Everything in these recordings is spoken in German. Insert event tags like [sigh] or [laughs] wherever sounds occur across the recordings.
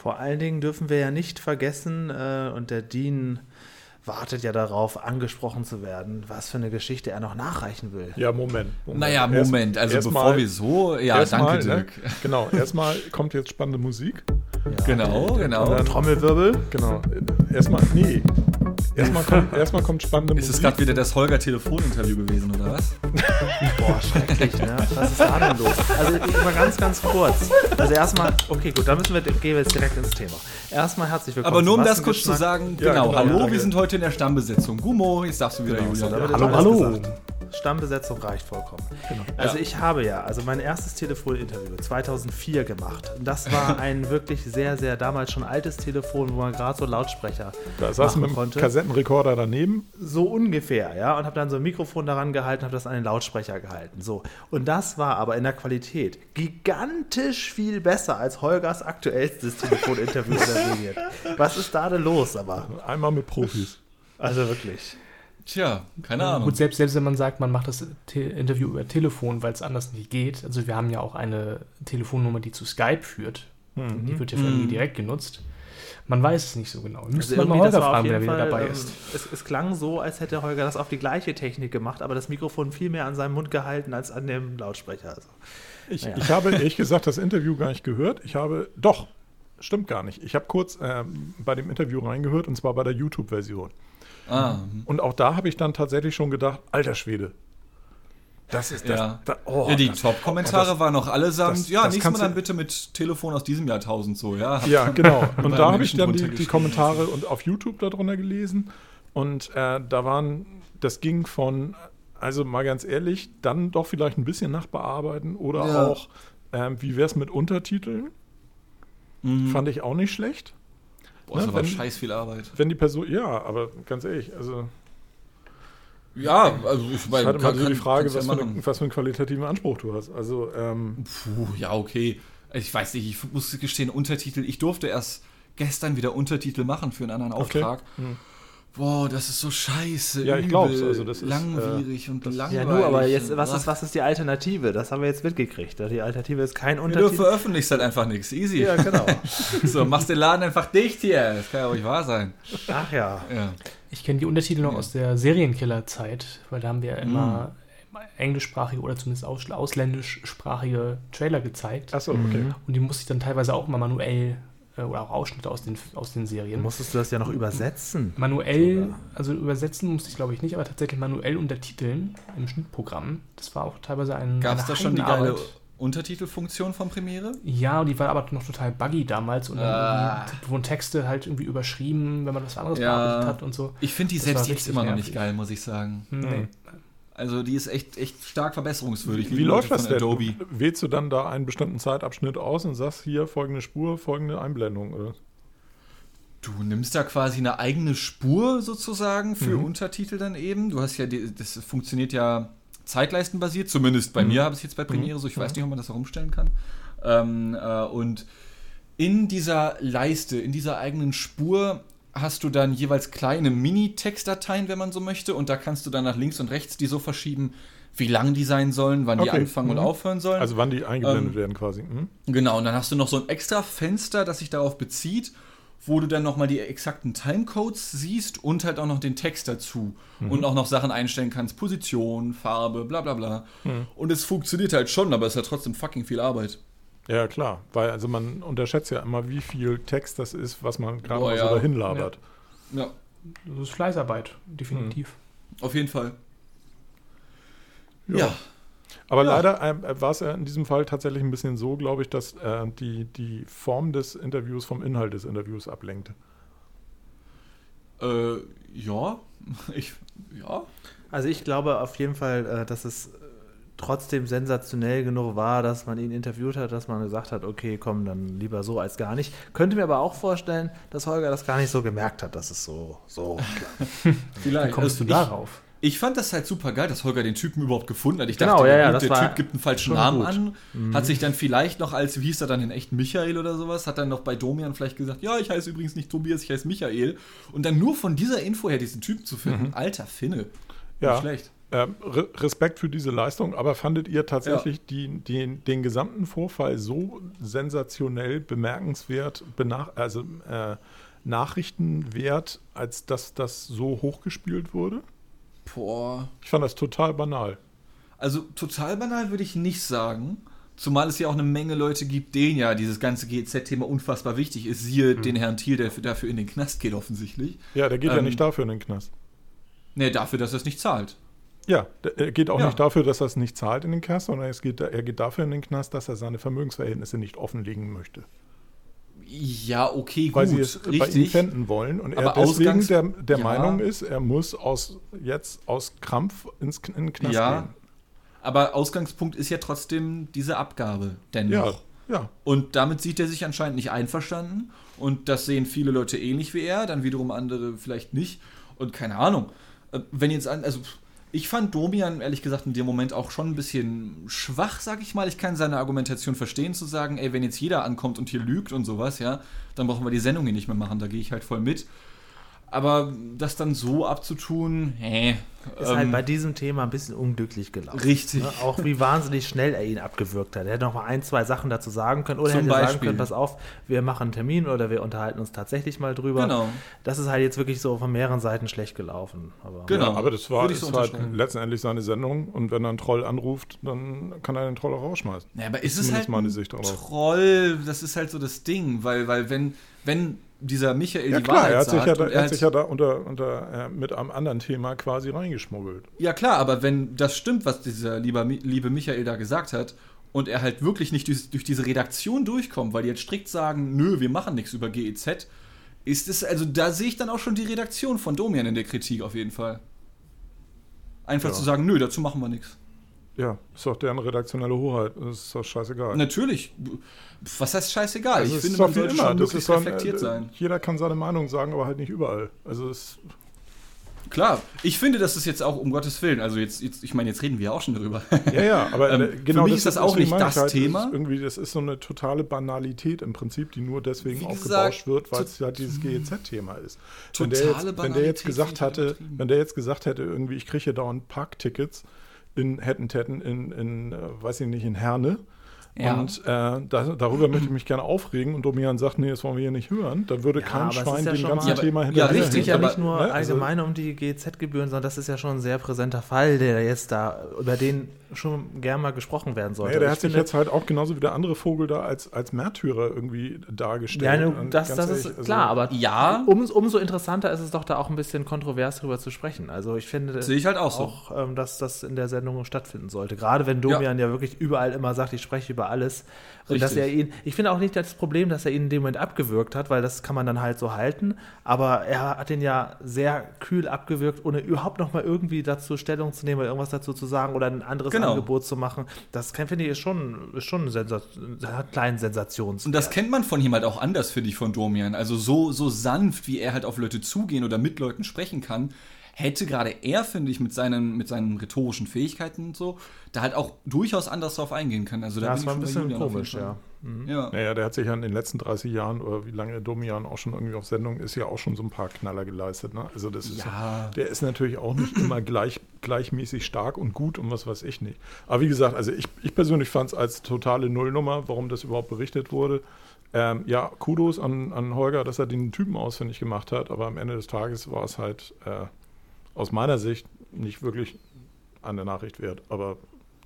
Vor allen Dingen dürfen wir ja nicht vergessen, äh, und der Dean wartet ja darauf, angesprochen zu werden, was für eine Geschichte er noch nachreichen will. Ja, Moment. Moment. Naja, Moment. Erst, also erst bevor mal, wir so. Ja, danke, Dirk. Ne? Genau, erstmal kommt jetzt spannende Musik. Ja, [laughs] genau, genau. dann, Trommelwirbel. Genau. Erstmal, nee. Erstmal kommt, erstmal kommt spannende Ist Musik. es gerade wieder das Holger-Telefoninterview gewesen, oder was? Boah, schrecklich, ne? Was ist da denn los? Also mal ganz, ganz kurz. Also erstmal, okay, gut, dann müssen wir, gehen wir jetzt direkt ins Thema. Erstmal herzlich willkommen. Aber nur um das kurz zu sagen, Ja, genau, genau, hallo, danke. wir sind heute in der Stammbesetzung. Gummo, jetzt darfst du wieder, Genau, Julian. ist Hallo, hallo. gesagt. Stammbesetzung reicht vollkommen. Also ich habe ja, also mein erstes Telefoninterview 2004 gemacht. Und Das war [laughs] ein wirklich sehr, sehr damals schon altes Telefon, wo man gerade so Lautsprecher Da saß machen mit konnte. Kassettenrekorder daneben. So ungefähr, ja. Und habe dann so ein Mikrofon daran gehalten, habe das an den Lautsprecher gehalten. So. Und das war aber in der Qualität gigantisch viel besser als Holgers aktuellstes Telefoninterview in der Medien. Was ist da denn los aber? Einmal mit Profis. Also wirklich. Tja, keine Ahnung. Gut, selbst, selbst wenn man sagt, man macht das Te Interview über Telefon, weil es anders nicht geht. Also wir haben ja auch eine Telefonnummer, die zu Skype führt. Die wird ja für irgendwie direkt genutzt. Man weiß es nicht so genau. Müsste man mal Holger fragen, wenn er wieder dabei ähm, ist. Es, es klang so, als hätte Holger das auf die gleiche Technik gemacht, aber das Mikrofon viel mehr an seinem Mund gehalten als an dem Lautsprecher. Also. Ich, Ja. ich habe ehrlich gesagt das Interview gar nicht gehört. Ich habe, doch, stimmt gar nicht. Ich habe kurz ähm, bei dem Interview reingehört und zwar bei der YouTube-Version. Ah, Und auch da habe ich dann tatsächlich schon gedacht, alter Schwede. Das ist das. Ja. da, oh, ja, die Top-Kommentare oh, waren noch allesamt, das- ja, das nächstes Mal dann bitte mit Telefon aus diesem Jahrtausend so, ja. Ja, genau. [laughs] Und da habe ich dann die, die. Kommentare und auf YouTube darunter gelesen. Und äh, da waren, das ging von, also mal ganz ehrlich, dann doch vielleicht ein bisschen nachbearbeiten oder Ja. auch, ähm, wie wäre es mit Untertiteln? Mhm. Fand ich auch nicht schlecht. Boah, das ne, war scheiß viel Arbeit. Wenn die Person, ja, aber ganz ehrlich, also Ja, also ich meine, halt immer so die Frage, kannst ja was für, eine, was für einen qualitativen Anspruch du hast. Also, ähm, Puh, ja, okay. Ich weiß nicht, ich muss gestehen, Untertitel, ich durfte erst gestern wieder Untertitel machen für einen anderen Okay. Auftrag. Hm. Boah, das ist so scheiße. Ja, ich übel, glaub's, also das ist, langwierig und langweilig. Ja, nur, aber jetzt, was ach, ist, was ist die Alternative? Das haben wir jetzt mitgekriegt. Die Alternative ist kein Du Untertitel. veröffentlichst halt einfach nichts. Easy. Ja, genau. [laughs] So, machst den Laden einfach dicht hier. Das kann ja ruhig wahr sein. Ach ja. Ja. Ich kenne die Untertitel noch Ja. aus der Serienkiller-Zeit, weil da haben wir Mhm. immer englischsprachige oder zumindest ausl- ausländischsprachige Trailer gezeigt. achso, okay. Und die musste ich dann teilweise auch immer manuell äh, oder auch Ausschnitte aus den, aus den Serien. Musstest du das ja noch übersetzen? Manuell, Sogar. also übersetzen musste ich glaube ich nicht, aber tatsächlich manuell untertiteln im Schnittprogramm. Das war auch teilweise ein. Gab es da schon die geile. Untertitelfunktion von Premiere? Ja, und die war aber noch total buggy damals und dann Ah. irgendwie wurden Texte halt irgendwie überschrieben, wenn man was anderes Ja. bearbeitet hat und so. Ich finde die Das selbst jetzt immer noch nicht geil, muss ich sagen. Nee. Also die ist echt, echt stark verbesserungswürdig. Wie läuft das denn? Adobe. Wählst du dann da einen bestimmten Zeitabschnitt aus und sagst hier folgende Spur, folgende Einblendung? Oder? Du nimmst da quasi eine eigene Spur sozusagen für Mhm. Untertitel dann eben. Du hast ja, die, das funktioniert ja zeitleistenbasiert, zumindest bei Mhm. mir habe ich es jetzt bei Premiere so, ich weiß nicht, ob man das herumstellen kann. Ähm, äh, und in dieser Leiste, in dieser eigenen Spur hast du dann jeweils kleine Mini-Textdateien, wenn man so möchte, und da kannst du dann nach links und rechts die so verschieben, wie lang die sein sollen, wann die Okay. anfangen und Mhm. aufhören sollen. Also wann die eingeblendet Ähm, werden quasi. Hm? Genau, und dann hast du noch so ein extra Fenster, das sich darauf bezieht, wo du dann nochmal die exakten Timecodes siehst und halt auch noch den Text dazu. Und auch noch Sachen einstellen kannst, Position, Farbe, bla bla bla. Und es funktioniert halt schon, aber es hat trotzdem fucking viel Arbeit. Ja, klar. Weil also man unterschätzt ja immer, wie viel Text das ist, was man gerade mal ja. so dahin labert. Ja, Das ist Fleißarbeit, definitiv. auf jeden Fall. Ja. Ja. Aber Ja. leider äh, war es ja in diesem Fall tatsächlich ein bisschen so, glaube ich, dass äh, die, die Form des Interviews vom Inhalt des Interviews ablenkte. Äh, ja, [laughs] ich, ja. Also ich glaube auf jeden Fall, äh, dass es trotzdem sensationell genug war, dass man ihn interviewt hat, dass man gesagt hat, okay, komm, dann lieber so als gar nicht. Könnte mir aber auch vorstellen, dass Holger das gar nicht so gemerkt hat, dass es so, so [laughs] klar. Vielleicht. Wie kommst Also du darauf? Ich fand das halt super geil, dass Holger den Typen überhaupt gefunden hat. Ich Genau, dachte, ja, ja, gut, das der war Typ gibt einen falschen Namen gut. an, hat sich dann vielleicht noch als, wie hieß er dann in echt, Michael oder sowas, hat dann noch bei Domian vielleicht gesagt, ja, ich heiße übrigens nicht Tobias, ich heiße Michael. Und dann nur von dieser Info her diesen Typen zu finden, alter Finne. Ja. Nicht schlecht. Ähm, Re Respekt für diese Leistung, aber fandet ihr tatsächlich ja. die, die, den gesamten Vorfall so sensationell, bemerkenswert, also äh, nachrichtenwert, als dass das so hochgespielt wurde? Boah. Ich fand das total banal. Also total banal würde ich nicht sagen. Zumal es ja auch eine Menge Leute gibt, denen ja dieses ganze GZ-Thema unfassbar wichtig ist. Siehe hm. den Herrn Thiel, der dafür in den Knast geht, offensichtlich. Ja, der geht ähm, ja nicht dafür in den Knast. Nee, dafür, dass er es nicht zahlt. Ja, er geht auch ja. nicht dafür, dass er es nicht zahlt in den Knast, sondern es geht, er geht dafür in den Knast, dass er seine Vermögensverhältnisse nicht offenlegen möchte. Ja, okay, gut. Weil sie es richtig. bei ihm fänden wollen und er deswegen der, der ja. Meinung ist, er muss aus, jetzt aus Krampf ins, in den Knast ja, gehen. Aber Ausgangspunkt ist ja trotzdem diese Abgabe dennoch. Ja, ja. Und damit sieht er sich anscheinend nicht einverstanden. Und das sehen viele Leute ähnlich wie er, dann wiederum andere vielleicht nicht. Und keine Ahnung. Äh, wenn jetzt also ich fand Domian ehrlich gesagt in dem Moment auch schon ein bisschen schwach, sag ich mal. Ich kann seine Argumentation verstehen, zu sagen, ey, wenn jetzt jeder ankommt und hier lügt und sowas, ja, dann brauchen wir die Sendung hier nicht mehr machen. Da gehe ich halt voll mit. Aber das dann so abzutun, hä. Ist halt ähm, halt bei diesem Thema ein bisschen unglücklich gelaufen. Richtig. Ne? Auch wie wahnsinnig schnell er ihn abgewürgt hat. Er hätte noch mal ein, zwei Sachen dazu sagen können. Oder Zum hätte Beispiel. sagen können, pass auf, wir machen einen Termin oder wir unterhalten uns tatsächlich mal drüber. Genau. Das ist halt jetzt wirklich so von mehreren Seiten schlecht gelaufen. Aber, genau. Ja, aber das war, das so war letztendlich seine Sendung. Und wenn er einen Troll anruft, dann kann er den Troll auch rausschmeißen. Ja, aber ist es halt meine Sicht Troll, das ist halt so das Ding. Weil, weil wenn, wenn dieser Michael ja, die klar, Wahrheit er hat sich ja da, er hat sich ja da unter, unter, äh, mit einem anderen Thema quasi reingeschmuggelt. Ja klar, aber wenn das stimmt, was dieser lieber, liebe Michael da gesagt hat und er halt wirklich nicht durch, durch diese Redaktion durchkommt, weil die jetzt strikt sagen, nö, wir machen nichts über GEZ, ist es, also da sehe ich dann auch schon die Redaktion von Domian in der Kritik auf jeden Fall. Einfach ja. zu sagen, nö, dazu machen wir nichts. Ja, ist doch deren redaktionelle Hoheit. Das ist doch scheißegal. Natürlich. Was heißt scheißegal? Also ich finde, man sollte immer. schon das möglichst reflektiert dann, sein. Jeder kann seine Meinung sagen, aber halt nicht überall. Also es Klar, ich finde, das ist jetzt auch um Gottes Willen. Also jetzt, jetzt ich meine, jetzt reden wir ja auch schon darüber. [laughs] Ja, ja, aber ähm, genau für mich das, ist das auch nicht das halt, Thema. Das irgendwie, das ist so eine totale Banalität im Prinzip, die nur deswegen gesagt, aufgebauscht wird, weil es ja dieses GEZ-Thema ist. Wenn der, jetzt, wenn der jetzt gesagt hatte, wenn der jetzt gesagt hätte, irgendwie, ich kriege dauernd Parktickets, in Hettentetten, in, in, äh, weiß ich nicht, in Herne. Ja. Und äh, da, darüber möchte ich mich gerne aufregen und Domian sagt, nee, das wollen wir hier nicht hören. Dann würde ja, kein Schwein ja dem ganzen mal, Thema hinterher. Ja, richtig, ja nicht nur ne? Also allgemein um die GZ-Gebühren, sondern das ist ja schon ein sehr präsenter Fall, der jetzt da, über den schon gern mal gesprochen werden sollte. Ja, der ich hat sich jetzt halt auch genauso wie der andere Vogel da als, als Märtyrer irgendwie dargestellt. Ja, ne, das, das ist also, klar, aber ja. Um, umso interessanter ist es doch da auch ein bisschen kontrovers drüber zu sprechen. Also ich finde sehe ich halt auch, auch so. Ähm, dass das in der Sendung stattfinden sollte. Gerade wenn Domian ja. ja wirklich überall immer sagt, ich spreche über alles. Und dass er ihn, ich finde auch nicht das Problem, dass er ihn in dem Moment abgewürgt hat, weil das kann man dann halt so halten. Aber er hat ihn ja sehr kühl abgewürgt, ohne überhaupt noch mal irgendwie dazu Stellung zu nehmen oder irgendwas dazu zu sagen oder ein anderes genau. Angebot zu machen. Das finde ich ist schon, ist schon ein Sensation, hat kleinen Sensations. Und das kennt man von ihm halt auch anders, finde ich, von Domian. Also so, so sanft, wie er halt auf Leute zugehen oder mit Leuten sprechen kann, hätte gerade er, finde ich, mit seinen, mit seinen rhetorischen Fähigkeiten und so, da halt auch durchaus anders drauf eingehen können. Also da ja, das war ein bisschen komisch, ja. Mhm. ja. Naja, der hat sich ja in den letzten 30 Jahren, oder wie lange Domian auch schon irgendwie auf Sendung ist, ja auch schon so ein paar Knaller geleistet. Ne? Also das ist ja. der ist natürlich auch nicht immer gleich, gleichmäßig stark und gut und was weiß ich nicht. Aber wie gesagt, also ich, ich persönlich fand es als totale Nullnummer, warum das überhaupt berichtet wurde. Ähm, ja, Kudos an, an Holger, dass er den Typen ausfindig gemacht hat, aber am Ende des Tages war es halt äh, aus meiner Sicht nicht wirklich an der Nachricht wert. Aber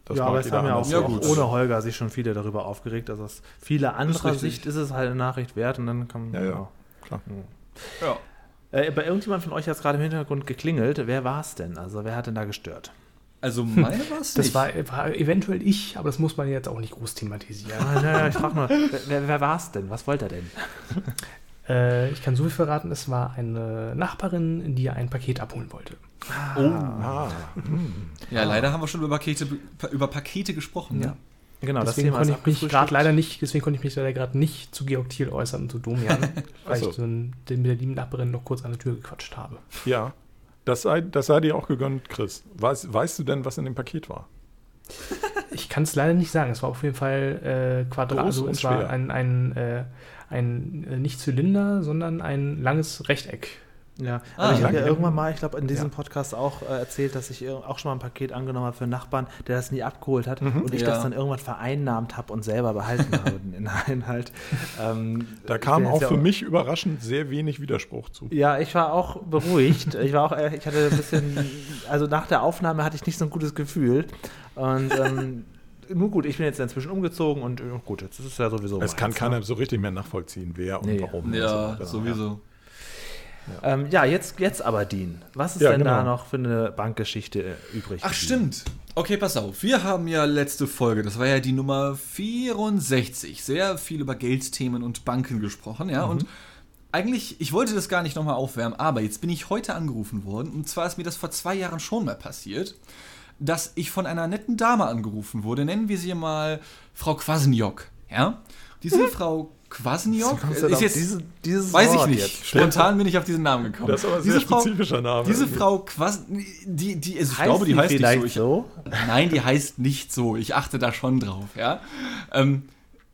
das ja, aber es haben ja auch, ja, auch ohne Holger sich schon viele darüber aufgeregt. Also aus vieler anderer Sicht ist es halt eine Nachricht wert und dann kann man. Ja, ja, klar. Ja. Äh, bei irgendjemand von euch hat es gerade im Hintergrund geklingelt. Wer war es denn? Also wer hat denn da gestört? Also meine war es Das war, war, eventuell ich, aber das muss man jetzt auch nicht groß thematisieren. [laughs] Ah, naja, ich frage mal, wer, wer war es denn? Was wollte er denn? [laughs] Äh, ich kann so viel verraten, es war eine Nachbarin, die ein Paket abholen wollte. Ah. Oh. Ah. Ja, ah. leider haben wir schon über Pakete, über Pakete gesprochen. Ja. Ne? Genau, deswegen das Thema konnte ich mich gerade leider nicht, deswegen konnte ich mich leider gerade nicht zu Georg Thiel äußern und zu Domian, [laughs] weil so. ich so den, mit der lieben Nachbarin noch kurz an der Tür gequatscht habe. Ja, das sei, das sei dir auch gegönnt, Chris. Weiß, weißt du denn, was in dem Paket war? ich kann es leider nicht sagen. Es war auf jeden Fall äh, Quadrat, also es war ein, ein, äh, ein äh, nicht Zylinder, sondern ein langes Rechteck. Ja, ah, aber ich habe ja irgendwann mal, ich glaube, in diesem ja. Podcast auch äh, erzählt, dass ich auch schon mal ein Paket angenommen habe für einen Nachbarn, der das nie abgeholt hat mhm. und ich ja. das dann irgendwann vereinnahmt habe und selber behalten habe, den Inhalt. [laughs] Ähm, da kam auch für mich überraschend sehr wenig Widerspruch zu. Ja, ich war auch beruhigt. ich war auch, äh, ich hatte ein bisschen, also nach der Aufnahme hatte ich nicht so ein gutes Gefühl und ähm, nur gut, ich bin jetzt inzwischen umgezogen und äh, gut, jetzt ist es ja sowieso. Es kann keiner so richtig mehr nachvollziehen, wer nee. und warum. Ja, und so. sowieso. Ja, ähm, ja jetzt, jetzt aber, Dean. Was ist ja, denn genau. da noch für eine Bankgeschichte äh, übrig? Ach, stimmt. Okay, pass auf. Wir haben ja letzte Folge, das war ja die Nummer 64, sehr viel über Geldthemen und Banken gesprochen, ja. Mhm. Und eigentlich, ich wollte das gar nicht nochmal aufwärmen, aber jetzt bin ich heute angerufen worden. Und zwar ist mir das vor zwei Jahren schon mal passiert, dass ich von einer netten Dame angerufen wurde. Nennen wir sie mal Frau Quasenjock, ja. Diese hm. Frau Kwasniok ist jetzt, diese, dieses weiß Wort ich nicht. Jetzt. Spontan bin ich auf diesen Namen gekommen. Das ist aber ein diese sehr Frau, spezifischer Name. Diese irgendwie. Frau Quas, die, die, also ich glaube, die heißt nicht so. Ich, so. Nein, die heißt nicht so. Ich achte da schon drauf, ja. Ähm,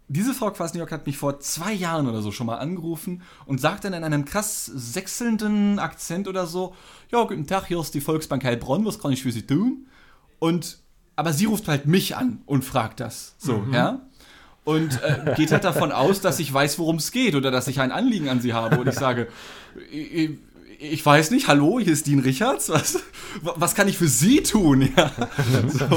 diese Frau Kwasniok hat mich vor zwei Jahren oder so schon mal angerufen und sagt dann in einem krass sechselnden Akzent oder so: Ja, guten Tag, hier ist die Volksbank Heilbronn, was kann ich für Sie tun? Und aber sie ruft halt mich an und fragt das. So, mhm. ja und äh, geht halt davon aus, dass ich weiß, worum es geht oder dass ich ein Anliegen an sie habe. Und ich sage, ich, ich weiß nicht, hallo, hier ist Dean Richards, was, was kann ich für Sie tun? [laughs] Ja. So.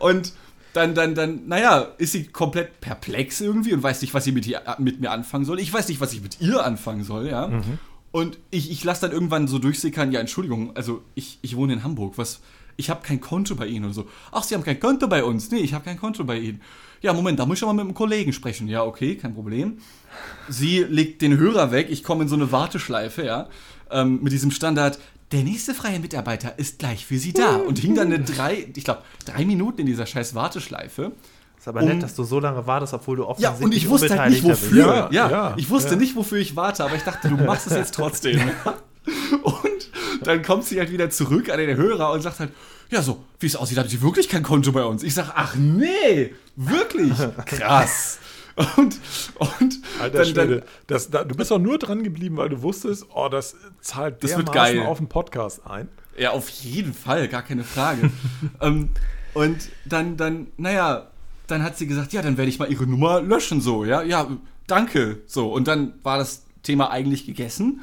Und dann, dann, dann, naja, ist sie komplett perplex irgendwie und weiß nicht, was sie mit, ihr, mit mir anfangen soll. Ich weiß nicht, was ich mit ihr anfangen soll, ja. Mhm. Und ich, ich lasse dann irgendwann so durchsickern, ja, Entschuldigung, also ich, ich wohne in Hamburg, was, ich habe kein Konto bei Ihnen oder so. Ach, Sie haben kein Konto bei uns? Nee, ich habe kein Konto bei Ihnen. Ja, Moment, da muss ich schon mal mit einem Kollegen sprechen. Ja, okay, kein Problem. Sie legt den Hörer weg, ich komme in so eine Warteschleife, ja, ähm, mit diesem Standard, der nächste freie Mitarbeiter ist gleich für Sie da. Und hing dann eine [laughs] drei, ich glaube, drei Minuten in dieser scheiß Warteschleife. Ist aber um, nett, dass du so lange wartest, obwohl du offensichtlich Ja, und ich wusste halt nicht wofür. Ja, ja, ja, ich wusste ja. nicht, wofür ich warte, aber ich dachte, du machst es jetzt trotzdem. [laughs] und dann kommt sie halt wieder zurück an den Hörer und sagt halt, ja, so, wie es aussieht, hat sie wirklich kein Konto bei uns. Ich sag, ach nee, wirklich? Krass. Und, und Alter dann, Schwede, das, da, du bist doch nur dran geblieben, weil du wusstest, oh, das zahlt das wird geil. auf den Podcast ein. Ja, auf jeden Fall, gar keine Frage. [laughs] ähm, und dann, dann, naja, dann hat sie gesagt, ja, dann werde ich mal ihre Nummer löschen, so, ja, ja, danke, so. Und dann war das Thema eigentlich gegessen.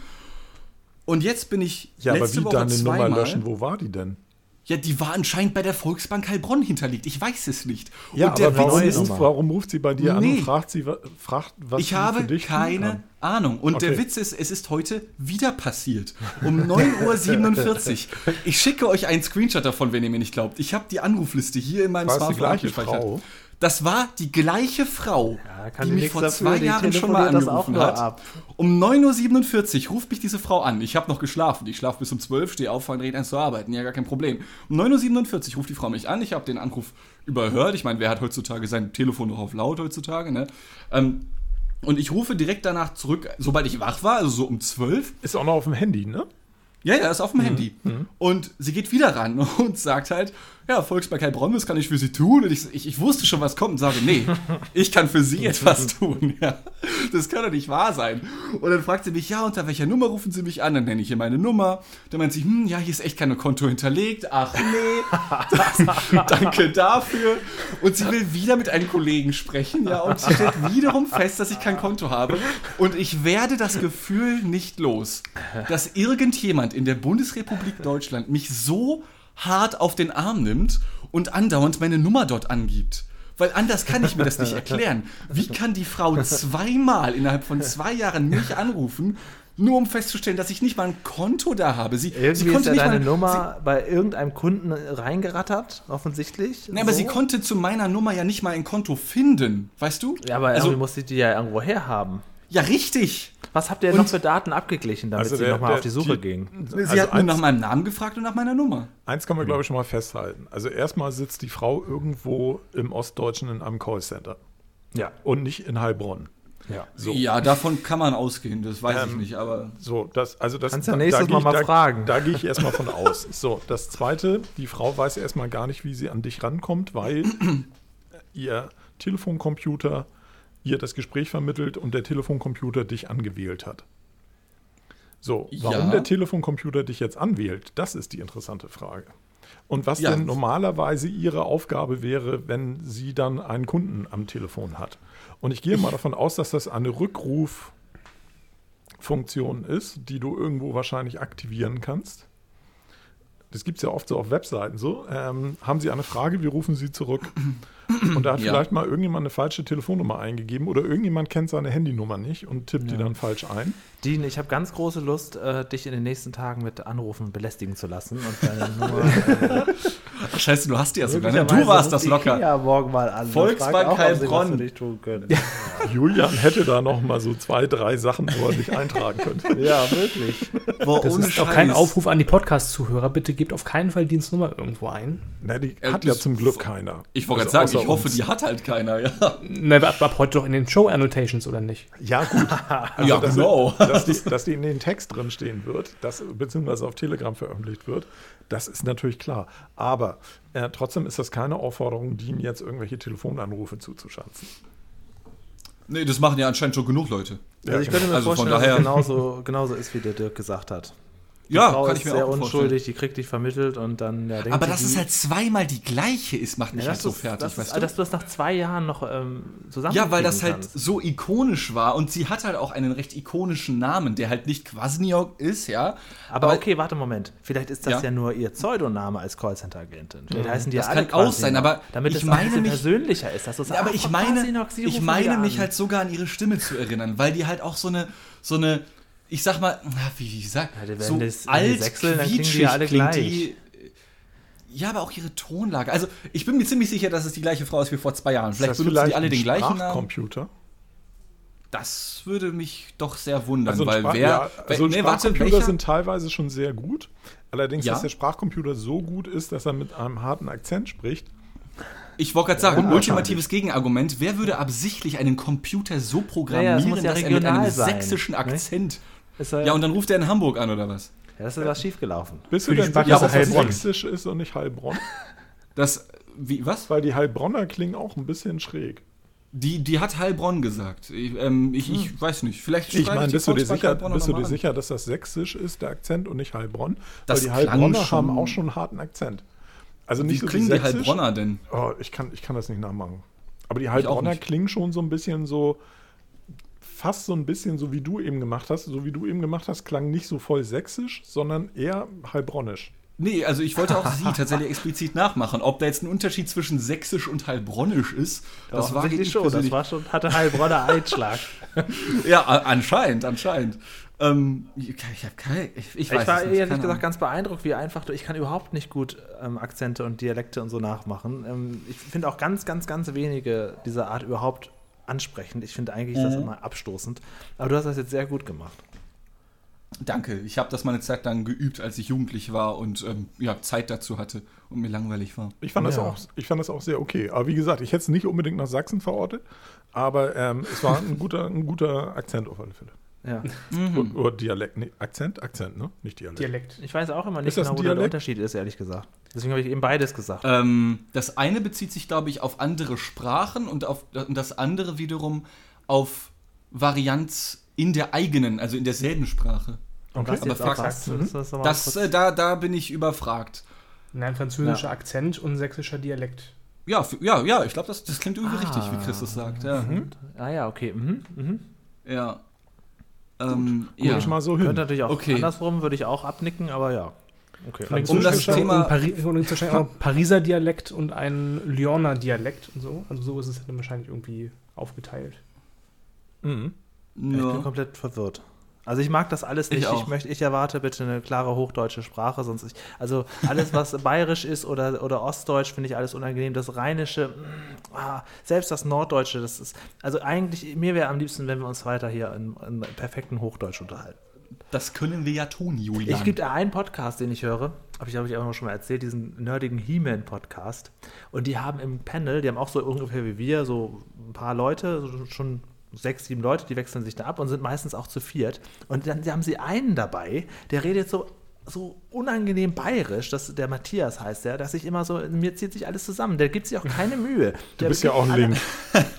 Und jetzt bin ich ja, letzte aber wie Woche deine Nummer löschen, wo war die denn? Ja, die war anscheinend bei der Volksbank Heilbronn hinterlegt. Ich weiß es nicht. Ja, und der warum, ist, warum, ruft sie bei dir nee. an und fragt sie, fragt, was Ich habe für dich keine Ahnung. Und okay. der Witz ist, es ist heute wieder passiert. Um 9.47 Uhr. Ich schicke euch einen Screenshot davon, wenn ihr mir nicht glaubt. Ich habe die Anrufliste hier in meinem Smartphone abgespeichert. Frau? Das war die gleiche Frau, ja, die mich vor zwei dafür, Jahren schon mal angerufen hat. Um 9.47 Uhr ruft mich diese Frau an. Ich habe noch geschlafen. Ich schlafe bis um 12, stehe auf, fange direkt an zu arbeiten. Ja, gar kein Problem. Um 9.47 Uhr ruft die Frau mich an. Ich habe den Anruf überhört. Ich meine, wer hat heutzutage sein Telefon noch auf laut heutzutage, ne? Ähm, und ich rufe direkt danach zurück, sobald ich wach war, also so um 12. Ist auch noch auf dem Handy, ne? Ja, ja, ist auf dem mhm. Handy. Mhm. Und sie geht wieder ran [laughs] und sagt halt, ja, Volkspartei Bronn, was kann ich für Sie tun? Und ich, ich, ich, wusste schon, was kommt und sage, nee, [laughs] ich kann für Sie etwas tun. Ja, das kann doch nicht wahr sein. Und dann fragt sie mich, ja, unter welcher Nummer rufen Sie mich an? Dann nenne ich ihr meine Nummer. Dann meint sie, hm, ja, hier ist echt kein Konto hinterlegt. Ach nee, das, [laughs] danke dafür. Und sie will wieder mit einem Kollegen sprechen, ja, und sie stellt wiederum fest, dass ich kein Konto habe. Und ich werde das Gefühl nicht los, dass irgendjemand in der Bundesrepublik Deutschland mich so hart auf den Arm nimmt und andauernd meine Nummer dort angibt. Weil anders kann ich mir das nicht [laughs] erklären. Wie kann die Frau zweimal innerhalb von zwei Jahren mich anrufen, nur um festzustellen, dass ich nicht mal ein Konto da habe. Sie, Irgendwie sie konnte ist ja deine mal, Nummer sie, bei irgendeinem Kunden reingerattert, offensichtlich. Ne, so. aber sie konnte zu meiner Nummer ja nicht mal ein Konto finden, weißt du? Ja, aber also, irgendwie musste die ja irgendwo herhaben. Ja, richtig. Was habt ihr und noch für Daten abgeglichen, damit also sie nochmal auf die Suche die, ging? Sie also hat nur nach meinem Namen gefragt und nach meiner Nummer. Eins kann man, glaube ich, schon mal festhalten. Also erstmal sitzt die Frau irgendwo im Ostdeutschen in einem Callcenter. Ja. Und nicht in Heilbronn. Ja. So. ja, davon kann man ausgehen, das weiß ähm, ich nicht, aber. So, das, also das. Kannst du ja nächstes da, Mal mal da, fragen. Da, da gehe ich erstmal von aus. So, das zweite, die Frau weiß erstmal gar nicht, wie sie an dich rankommt, weil [clears throat] ihr Telefoncomputer ihr das Gespräch vermittelt und der Telefoncomputer dich angewählt hat. So, warum Ja. der Telefoncomputer dich jetzt anwählt, das ist die interessante Frage. Und was Ja. denn normalerweise Ihre Aufgabe wäre, wenn sie dann einen Kunden am Telefon hat. Und ich gehe mal davon aus, dass das eine Rückruffunktion ist, die du irgendwo wahrscheinlich aktivieren kannst. Das gibt es ja oft so auf Webseiten so. Ähm, haben Sie eine Frage, wir rufen Sie zurück. [clears throat] Und da hat Ja. vielleicht mal irgendjemand eine falsche Telefonnummer eingegeben oder irgendjemand kennt seine Handynummer nicht und tippt die dann falsch ein. Dean, ich habe ganz große Lust, äh, dich in den nächsten Tagen mit Anrufen belästigen zu lassen. Und deine [laughs] Nummer, äh, Ach, scheiße, du hast die ja sogar. Ne? Du warst das locker. Ja, morgen mal an. Volksbank Heilbronn. können. [laughs] Julian hätte da noch mal so zwei, drei Sachen, wo er sich eintragen könnte. [laughs] Ja, wirklich. Boah, Das ist auch kein Scheiß. Aufruf an die Podcast-Zuhörer. Bitte gebt auf keinen Fall Dienstnummer irgendwo ein. Na, die Äh, hat ja zum Glück keiner. Ich wollte Also gerade sagen, außer ich hoffe, uns. die hat halt keiner, ja. Na, ab, ab heute doch in den Show-Annotations, oder nicht? Ja, gut. [laughs] Also, Ja, dass, genau. Dass die, dass die in den Text drin stehen wird, das, beziehungsweise auf Telegram veröffentlicht wird, das ist natürlich klar. Aber äh, trotzdem ist das keine Aufforderung, Dean jetzt irgendwelche Telefonanrufe zuzuschanzen. Nee, das machen ja anscheinend schon genug Leute. Also ich könnte mir Also von vorstellen, dass es daher- genauso, genauso ist, wie der Dirk gesagt hat. Die Ja, Frau kann ist ich mir sehr auch unschuldig, vorstellen. die kriegt dich vermittelt und dann ja, denkt Aber dass es halt zweimal die gleiche ist, macht mich ja, halt so fertig, dass, weißt du? dass du das nach zwei Jahren noch ähm, zusammen Ja, weil das halt so ikonisch war und sie hat halt auch einen recht ikonischen Namen, der halt nicht Kwasniok ist, ja. Aber, okay, warte Moment. Vielleicht ist das ja, Ja. nur ihr Pseudoname als Callcenter-Agentin. Vielleicht heißen die Das ja alle kann auch sein, aber damit ich es ein meine mich- persönlicher ist. Dass Ja, aber ah, ich meine, ich meine mich halt sogar an ihre Stimme zu erinnern, weil die halt auch so eine, so eine, ich sag mal, wie, wie gesagt, Ja, die so das- wenn die alt, sechseln, dann klingen die quietschig ja alle klingt gleich. die. Ja, aber auch ihre Tonlage. Also, ich bin mir ziemlich sicher, dass es die gleiche Frau ist wie vor zwei Jahren. Vielleicht das benutzen die alle den gleichen Namen. Sprachcomputer? Das würde mich doch sehr wundern, Also, weil Sprach- wer. ja, also nee, Sprachcomputer sind teilweise schon sehr gut. Allerdings, Ja. dass der Sprachcomputer so gut ist, dass er mit einem harten Akzent spricht. Ich wollte gerade sagen, Ja, ultimatives Gegenargument. Wer würde absichtlich einen Computer so programmieren, ja dass er mit einem sein, sächsischen? Akzent. Ist, Ja, und dann ruft er in Hamburg an, oder was? ja, das ist was schiefgelaufen. Bist du denn sicher, dass das Heilbronn. sächsisch ist und nicht Heilbronn? [laughs] Das. Wie, was? Weil die Heilbronner klingen auch ein bisschen schräg. Die, die hat Heilbronn gesagt. Ich, ähm, ich, ich weiß nicht. Vielleicht Ich schreibe meine, bist du dir sicher, bist du dir sicher, dass das sächsisch ist, der Akzent und nicht Heilbronn? Das Weil die Heilbronner schon- haben auch schon einen harten Akzent. Also Wie nicht so klingen wie die. Heilbronner denn? Oh, ich, kann, ich kann das nicht nachmachen. Aber die Heilbronner klingen schon so ein bisschen so, fast so ein bisschen so, wie du eben gemacht hast. So wie du eben gemacht hast, klang nicht so voll sächsisch, sondern eher heilbronnisch. Nee, also ich wollte auch sie [laughs] tatsächlich explizit nachmachen. Ob da jetzt ein Unterschied zwischen sächsisch und heilbronnisch ist, das war ich schon. Das war schon, hatte Heilbronner [laughs] Einschlag. Ja, anscheinend, anscheinend. Ähm, ich ich keine. Ich, ich Ich weiß war es nicht, ehrlich gesagt Ahnung. ganz beeindruckt, wie einfach du. Ich kann überhaupt nicht gut ähm, Akzente und Dialekte und so nachmachen. Ähm, ich finde auch ganz, ganz, ganz wenige dieser Art überhaupt ansprechend. Ich finde eigentlich das Mhm. immer abstoßend. Aber du hast das jetzt sehr gut gemacht. Danke. Ich habe das mal eine Zeit lang geübt, als ich jugendlich war und ähm, ja, Zeit dazu hatte und mir langweilig war. Ich fand, das Ja. auch, ich fand das auch sehr okay. Aber wie gesagt, ich hätte es nicht unbedingt nach Sachsen verortet, aber ähm, es war ein guter, ein guter Akzent auf alle Fälle. Ja. Mhm. Oder, Dialekt. Nee, Akzent? Akzent, ne? Nicht Dialekt. Dialekt. Ich weiß auch immer nicht Ist das genau, wo der? Unterschied ist, ehrlich gesagt. Deswegen habe ich eben beides gesagt. Ähm, das eine bezieht sich, glaube ich, auf andere Sprachen und, auf, und das andere wiederum auf Varianz in der eigenen, also in derselben Sprache. Okay. aber sagst, Mhm. das, das, äh, da, da bin ich überfragt. Nein, französischer Ja. Akzent und sächsischer Dialekt. Ja, ja, ja, ich glaube, das, das klingt irgendwie Ah. richtig, wie Christus sagt. Ja. Ah ja, okay. Mhm. Mhm. ja. Ähm, Guck ja. ich mal so hin. Könnte natürlich auch Okay. andersrum, würde ich auch abnicken, aber ja. Okay. Vielleicht Um das Thema- Pari [laughs] Pariser Dialekt und ein Lyoner Dialekt und so. Also so ist es dann wahrscheinlich irgendwie aufgeteilt. Mhm. Ich bin Ja. komplett verwirrt. Also ich mag das alles Ich nicht. Ich, auch. möchte, ich erwarte bitte eine klare hochdeutsche Sprache, sonst ich, also alles was [laughs] bayerisch ist oder, oder ostdeutsch finde ich alles unangenehm. Das rheinische, mm, ah, selbst das norddeutsche, das ist also eigentlich mir wäre am liebsten, wenn wir uns weiter hier in, in perfekten Hochdeutsch unterhalten. Das können wir ja tun, Julian. Es gibt einen Podcast, den ich höre, habe ich, glaube ich, auch schon mal erzählt, diesen nerdigen He-Man-Podcast. Und die haben im Panel, die haben auch so ungefähr wie wir, so ein paar Leute, so schon sechs, sieben Leute, die wechseln sich da ab und sind meistens auch zu viert. Und dann haben sie einen dabei, der redet so so unangenehm bayerisch, dass der Matthias heißt der, dass ich immer so, mir zieht sich alles zusammen. Der gibt sich auch keine Mühe. Du bist ja auch ein Link.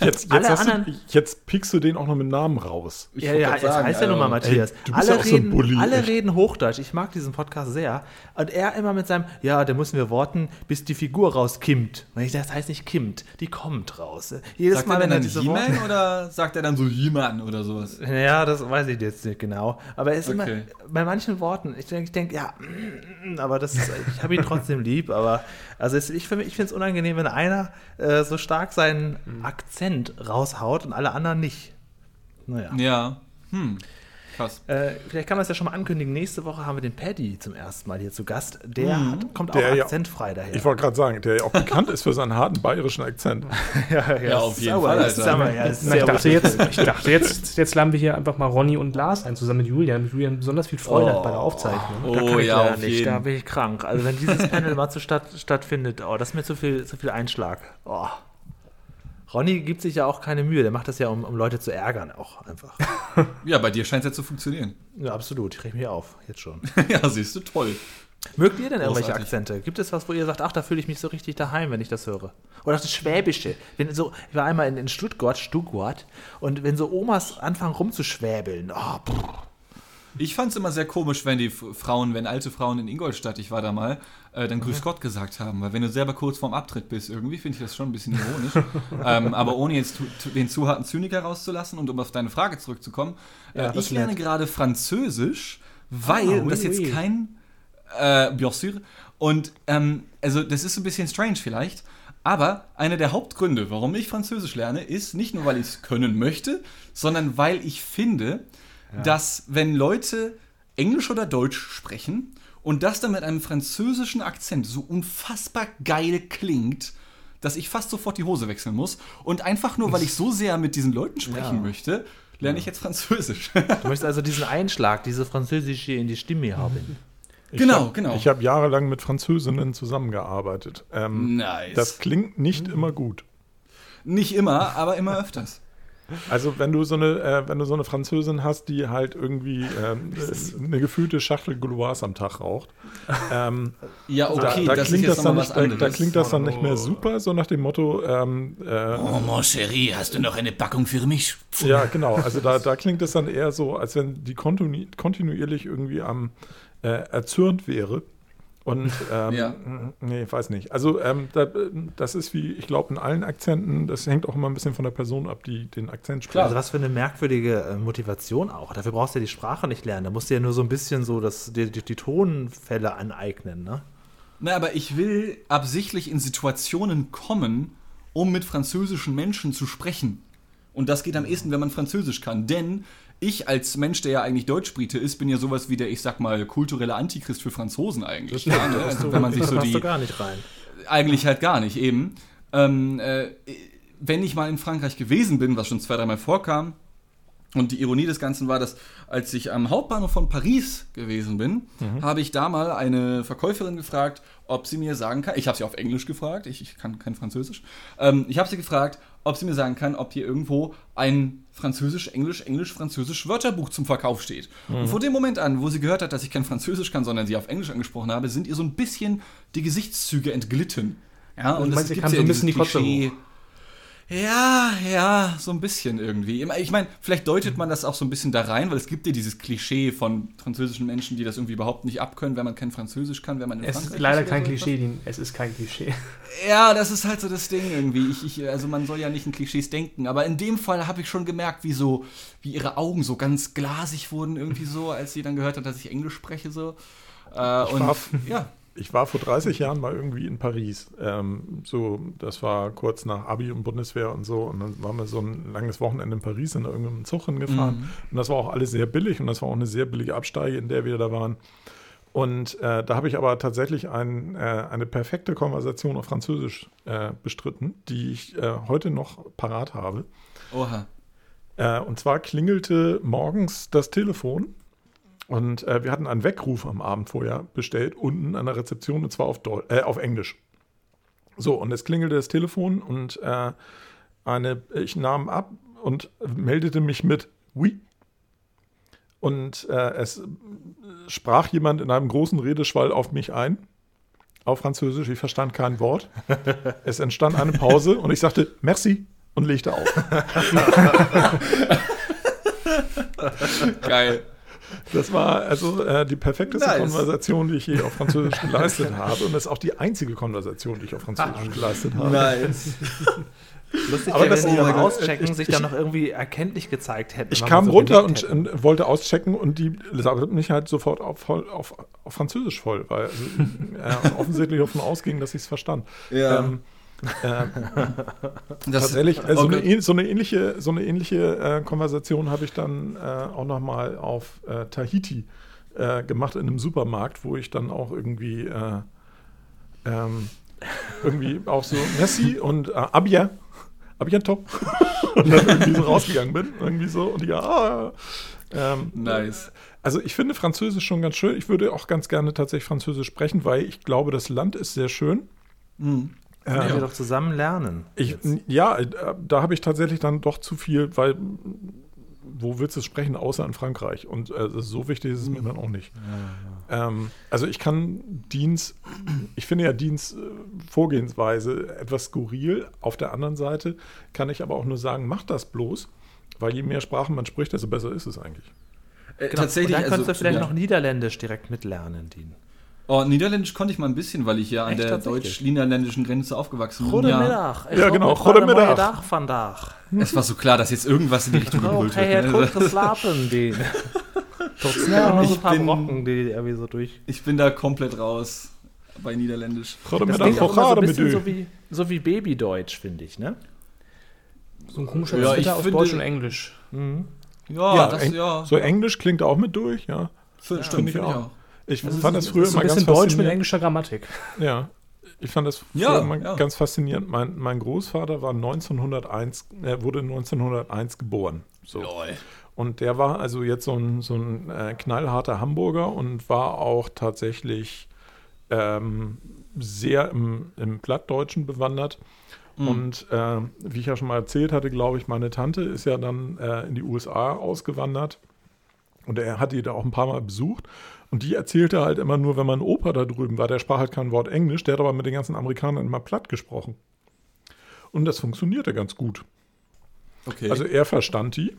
Jetzt, jetzt, du, jetzt pickst du den auch noch mit Namen raus. Ich ja, ja, jetzt sagen, heißt ja nun mal Matthias. Ey, alle, ja reden, so Bulli, alle reden Hochdeutsch. Ich mag diesen Podcast sehr. Und er immer mit seinem, ja, da müssen wir warten, bis die Figur rauskimmt. Das heißt nicht kimmt, die kommt raus. Jedes sagt Mal, er wenn er diese Worte... oder sagt er dann so Jemand oder sowas? Ja, das weiß ich jetzt nicht genau. Aber er ist okay. immer, bei manchen Worten, ich denke, ich denk, ja, aber das ist, ich habe ihn trotzdem lieb, aber also ich, finde es unangenehm, wenn einer äh, so stark seinen mhm. Akzent raushaut und alle anderen nicht. Naja. Ja. Hm. Krass. Äh, vielleicht kann man es ja schon mal ankündigen. Nächste Woche haben wir den Paddy zum ersten Mal hier zu Gast. Der mhm. hat, kommt der auch akzentfrei ja, daher. Ich wollte gerade sagen, der ja auch bekannt ist für seinen harten bayerischen Akzent. [laughs] ja, ja, ja, auf jeden Fall. ich, dachte jetzt, [laughs] ich dachte jetzt, jetzt laden wir hier einfach mal Ronny und Lars ein, zusammen mit Julian. Mit Julian besonders viel Freude oh. hat bei der Aufzeichnung. Oh, da kann ich ja, nicht. Jeden. Da bin ich krank. Also wenn dieses Panel mal zu statt, stattfindet, oh, das ist mir zu viel, zu viel Einschlag. Oh. Ronny gibt sich ja auch keine Mühe, der macht das ja, um, um Leute zu ärgern, auch einfach. [laughs] ja, bei dir scheint es ja zu funktionieren. Ja, absolut. Ich reg mich auf, jetzt schon. [laughs] ja, siehst du, toll. Mögt ihr denn Großartig. irgendwelche Akzente? Gibt es was, wo ihr sagt, ach, da fühle ich mich so richtig daheim, wenn ich das höre? Oder das Schwäbische. Wenn so, ich war einmal in, in Stuttgart, Stuttgart, und wenn so Omas anfangen rumzuschwäbeln, oh, ich fand es immer sehr komisch, wenn die Frauen, wenn alte Frauen in Ingolstadt, ich war da mal, äh, dann Grüß Gott gesagt haben. Weil wenn du selber kurz vorm Abtritt bist, irgendwie finde ich das schon ein bisschen ironisch. [laughs] ähm, aber ohne jetzt den zu harten Zyniker rauszulassen und um auf deine Frage zurückzukommen, äh, ja, ich lerne gerade Französisch, weil, ah, oui, das ist jetzt kein, äh, bien sûr, und ähm, also das ist ein bisschen strange vielleicht, aber einer der Hauptgründe, warum ich Französisch lerne, ist nicht nur, weil ich es können möchte, sondern weil ich finde, ja. dass wenn Leute Englisch oder Deutsch sprechen und das dann mit einem französischen Akzent so unfassbar geil klingt, dass ich fast sofort die Hose wechseln muss. Und einfach nur, weil ich so sehr mit diesen Leuten sprechen ja. möchte, lerne ich jetzt Französisch. Du möchtest also diesen Einschlag, diese französische in die Stimme haben. Ich genau, hab, genau. Ich habe jahrelang mit Französinnen zusammengearbeitet. Ähm, nice. Das klingt nicht immer gut. Nicht immer, aber immer öfters. Also wenn du so eine, äh, wenn du so eine Französin hast, die halt irgendwie ähm, [laughs] eine gefühlte Schachtel Gouloirs am Tag raucht, ähm, ja okay, da, da klingt das dann nicht, da, da, klingt das dann nicht mehr super, so nach dem Motto. Ähm, äh, oh mon chéri, hast du noch eine Packung für mich? Ja, genau. Also da, da klingt es dann eher so, als wenn die kontinu kontinuierlich irgendwie am äh, erzürnt wäre. Und [laughs] ähm, ja. nee, weiß nicht. Also ähm, das ist wie, ich glaube, in allen Akzenten, das hängt auch immer ein bisschen von der Person ab, die den Akzent spricht. Klar, also was für eine merkwürdige äh, Motivation auch. Dafür brauchst du ja die Sprache nicht lernen. Da musst du ja nur so ein bisschen so das, die, die, die Tonfälle aneignen, ne? Na, aber ich will absichtlich in Situationen kommen, um mit französischen Menschen zu sprechen. Und das geht am ehesten, wenn man Französisch kann. Denn ich als Mensch, der ja eigentlich Deutschbrite ist, bin ja sowas wie der, ich sag mal, kulturelle Antichrist für Franzosen eigentlich. Ja, ne? also, wenn man sich so die, gar nicht rein. Eigentlich halt gar nicht, eben. Ähm, äh, wenn ich mal in Frankreich gewesen bin, was schon zwei, dreimal vorkam, und die Ironie des Ganzen war, dass als ich am Hauptbahnhof von Paris gewesen bin, mhm. habe ich da mal eine Verkäuferin gefragt, ob sie mir sagen kann, ich habe sie auf Englisch gefragt, ich, ich kann kein Französisch, ähm, ich habe sie gefragt, ob sie mir sagen kann, ob hier irgendwo ein Französisch, Englisch, Englisch, Französisch Wörterbuch zum Verkauf steht. Mhm. Und von dem Moment an, wo sie gehört hat, dass ich kein Französisch kann, sondern sie auf Englisch angesprochen habe, sind ihr so ein bisschen die Gesichtszüge entglitten. Ja, und, und es gibt so ein bisschen die Klischee, ja, ja, so ein bisschen irgendwie. Ich meine, vielleicht deutet man das auch so ein bisschen da rein, weil es gibt ja dieses Klischee von französischen Menschen, die das irgendwie überhaupt nicht abkönnen, wenn man kein Französisch kann, wenn man in es Frankreich ist leider kein Klischee, die, es ist kein Klischee. Ja, das ist halt so das Ding irgendwie. Ich, ich, also man soll ja nicht in Klischees denken, aber in dem Fall habe ich schon gemerkt, wie so, wie ihre Augen so ganz glasig wurden irgendwie so, als sie dann gehört hat, dass ich Englisch spreche so. Äh, und ja ich war vor 30 Jahren mal irgendwie in Paris. Ähm, so, das war kurz nach Abi und Bundeswehr und so. Und dann waren wir so ein langes Wochenende in Paris in irgendeinem Zug hingefahren. Mhm. Und das war auch alles sehr billig und das war auch eine sehr billige Absteige, in der wir da waren. Und äh, da habe ich aber tatsächlich ein, äh, eine perfekte Konversation auf Französisch äh, bestritten, die ich äh, heute noch parat habe. Oha. Äh, und zwar klingelte morgens das Telefon und äh, wir hatten einen Weckruf am Abend vorher bestellt, unten an der Rezeption, und zwar auf, Deu äh, auf Englisch. So, und es klingelte das Telefon und äh, eine, ich nahm ab und meldete mich mit Oui. Und äh, es sprach jemand in einem großen Redeschwall auf mich ein, auf Französisch. Ich verstand kein Wort. [laughs] es entstand eine Pause und ich sagte Merci und legte auf. [laughs] Geil. Das war also äh, die perfekteste nice. Konversation, die ich je auf Französisch geleistet habe. Und das ist auch die einzige Konversation, die ich auf Französisch geleistet habe. Nice. [laughs] Lustig, aber das, wenn die beim Auschecken ich, sich dann noch irgendwie erkenntlich gezeigt hätten. Ich kam so runter und, und, wollte auschecken und die sagten mich halt sofort auf, auf, auf Französisch voll, weil also, äh, [laughs] offensichtlich davon ausging, dass ich es verstand. Ja. Ähm, äh, tatsächlich, äh, so, eine, so, eine, ähnliche, so eine ähnliche äh, Konversation habe ich dann äh, auch nochmal auf äh, Tahiti äh, gemacht in einem Supermarkt, wo ich dann auch irgendwie ähm, irgendwie auch so Messi und äh, Abia, Abiento [laughs] und dann irgendwie so rausgegangen bin, irgendwie so und ja, ah, ähm, nice. Also ich finde Französisch schon ganz schön. Ich würde auch ganz gerne tatsächlich Französisch sprechen, weil ich glaube, das Land ist sehr schön. Mhm. Können ja. wir doch zusammen lernen. Ich, ja, äh, da habe ich tatsächlich dann doch zu viel, weil wo willst du es sprechen, außer in Frankreich? Und äh, so wichtig ist es mir dann auch nicht. Ja, ja. Ähm, also ich kann Dienst, ich finde ja Dienst äh, Vorgehensweise etwas skurril. Auf der anderen Seite kann ich aber auch nur sagen, mach das bloß, weil je mehr Sprachen man spricht, desto besser ist es eigentlich. Äh, genau. Tatsächlich. Und dann könntest also, du vielleicht ja. noch Niederländisch direkt mitlernen, Dean. Oh, Niederländisch konnte ich mal ein bisschen, weil ich ja an Echt, der deutsch-niederländischen Grenze aufgewachsen bin. Goedemiddag. Ja, ja genau. Goedemiddag. Dag vandaag. Es war so klar, dass jetzt irgendwas in die Richtung gebrüllt wird. Hey, gut [laughs] geslapen, die. [laughs] Schnell ich bin, Brocken, die irgendwie so durch. Ich bin da komplett raus bei Niederländisch. Das klingt auch immer so ein bisschen so wie, so wie Babydeutsch, finde ich, ne? So ein komischer ja, ich aus Deutsch und Englisch. Mhm. Ja, ja, das, ja. So Englisch klingt auch mit durch, ja. Stimmt, finde ich auch. Ich das fand das früher immer ganz faszinierend. Deutsch mit englischer Grammatik. Ja, ich fand das ja, immer ja. ganz faszinierend. Mein, mein Großvater war 1901, er wurde 1901 geboren. So. Und der war also jetzt so ein, so ein äh, knallharter Hamburger und war auch tatsächlich ähm, sehr im, im Plattdeutschen bewandert. Mhm. Und äh, wie ich ja schon mal erzählt hatte, glaube ich, meine Tante ist ja dann äh, in die USA ausgewandert. Und er hat die da auch ein paar Mal besucht. Und die erzählte halt immer nur, wenn man Opa da drüben war, der sprach halt kein Wort Englisch, der hat aber mit den ganzen Amerikanern immer platt gesprochen. Und das funktionierte ganz gut. Okay. Also er verstand die.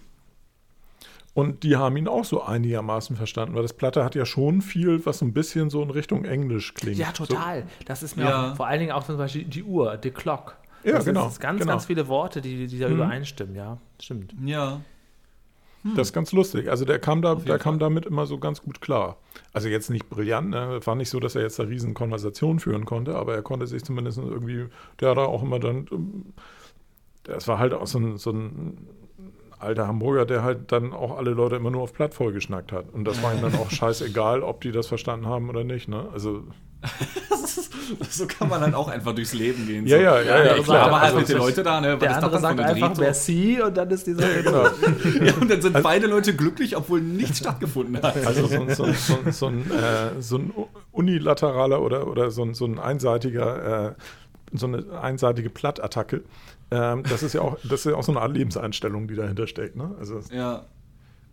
Und die haben ihn auch so einigermaßen verstanden, weil das Platte hat ja schon viel, was so ein bisschen so in Richtung Englisch klingt. Ja, total. So. Das ist mir ja. auch, vor allen Dingen auch zum Beispiel die Uhr, the clock. Ja, das genau. Das ganz, genau. ganz viele Worte, die, die da mhm. übereinstimmen, ja. Stimmt. Ja. Hm. Das ist ganz lustig. Also der kam da, der kam damit immer so ganz gut klar. Also jetzt nicht brillant, ne? war nicht so, dass er jetzt eine riesen Konversation führen konnte, aber er konnte sich zumindest irgendwie, der hat da auch immer dann, ähm, das war halt auch so ein, so ein alter Hamburger, der halt dann auch alle Leute immer nur auf Platt vollgeschnackt hat. Und das war ihm dann auch [laughs] scheißegal, ob die das verstanden haben oder nicht. Ne? Also [laughs] so kann man dann auch einfach durchs Leben gehen. So. Ja, ja, ja, ja, klar. Aber halt mit den Leuten da, ne? Was der andere sagt einfach Merci und dann ist dieser genau. [laughs] ja, und dann sind also, beide Leute glücklich, obwohl nichts stattgefunden hat. Also so, so, so, so ein, äh, so ein unilateraler oder, oder so, ein, so ein einseitiger, äh, so eine einseitige Plattattacke. Ähm, das ist ja auch, das ist ja auch so eine Art Lebenseinstellung, die dahinter steckt. Ne? Also, ja.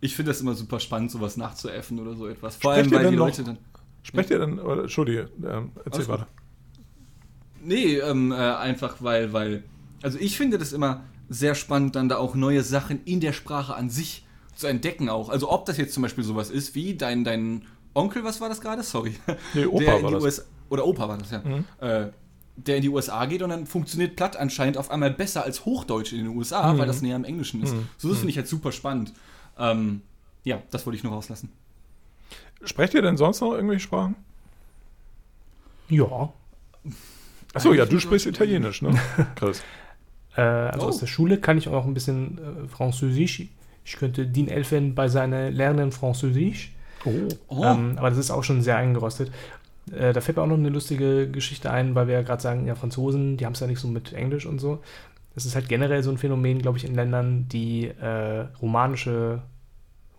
Ich finde das immer super spannend, sowas nachzuäffen oder so etwas. Vor allem, weil die Leute dann. Sprecht ihr dann, oder, Entschuldige, ähm, erzähl weiter. Nee, ähm, äh, einfach weil, weil, also ich finde das immer sehr spannend, dann da auch neue Sachen in der Sprache an sich zu entdecken auch. Also ob das jetzt zum Beispiel sowas ist wie dein, dein Onkel, was war das gerade? Sorry. Nee, Opa die das. US oder Opa war das, ja. Mhm. Äh, der in die USA geht und dann funktioniert Platt anscheinend auf einmal besser als Hochdeutsch in den USA, mhm. weil das näher am Englischen ist. Mhm. So das finde ich halt super spannend. Ähm, ja, das wollte ich nur rauslassen. Sprecht ihr denn sonst noch irgendwelche Sprachen? Ja. Achso, ja, du sprichst Italienisch, ne? [laughs] Chris. äh, also oh. aus der Schule kann ich auch noch ein bisschen äh, Französisch. Ich könnte Dean Elfen bei seiner Lernen Französisch. Oh. oh. Ähm, aber das ist auch schon sehr eingerostet. Äh, da fällt mir auch noch eine lustige Geschichte ein, weil wir ja gerade sagen, ja, Franzosen, die haben es ja nicht so mit Englisch und so. Das ist halt generell so ein Phänomen, glaube ich, in Ländern, die äh, romanische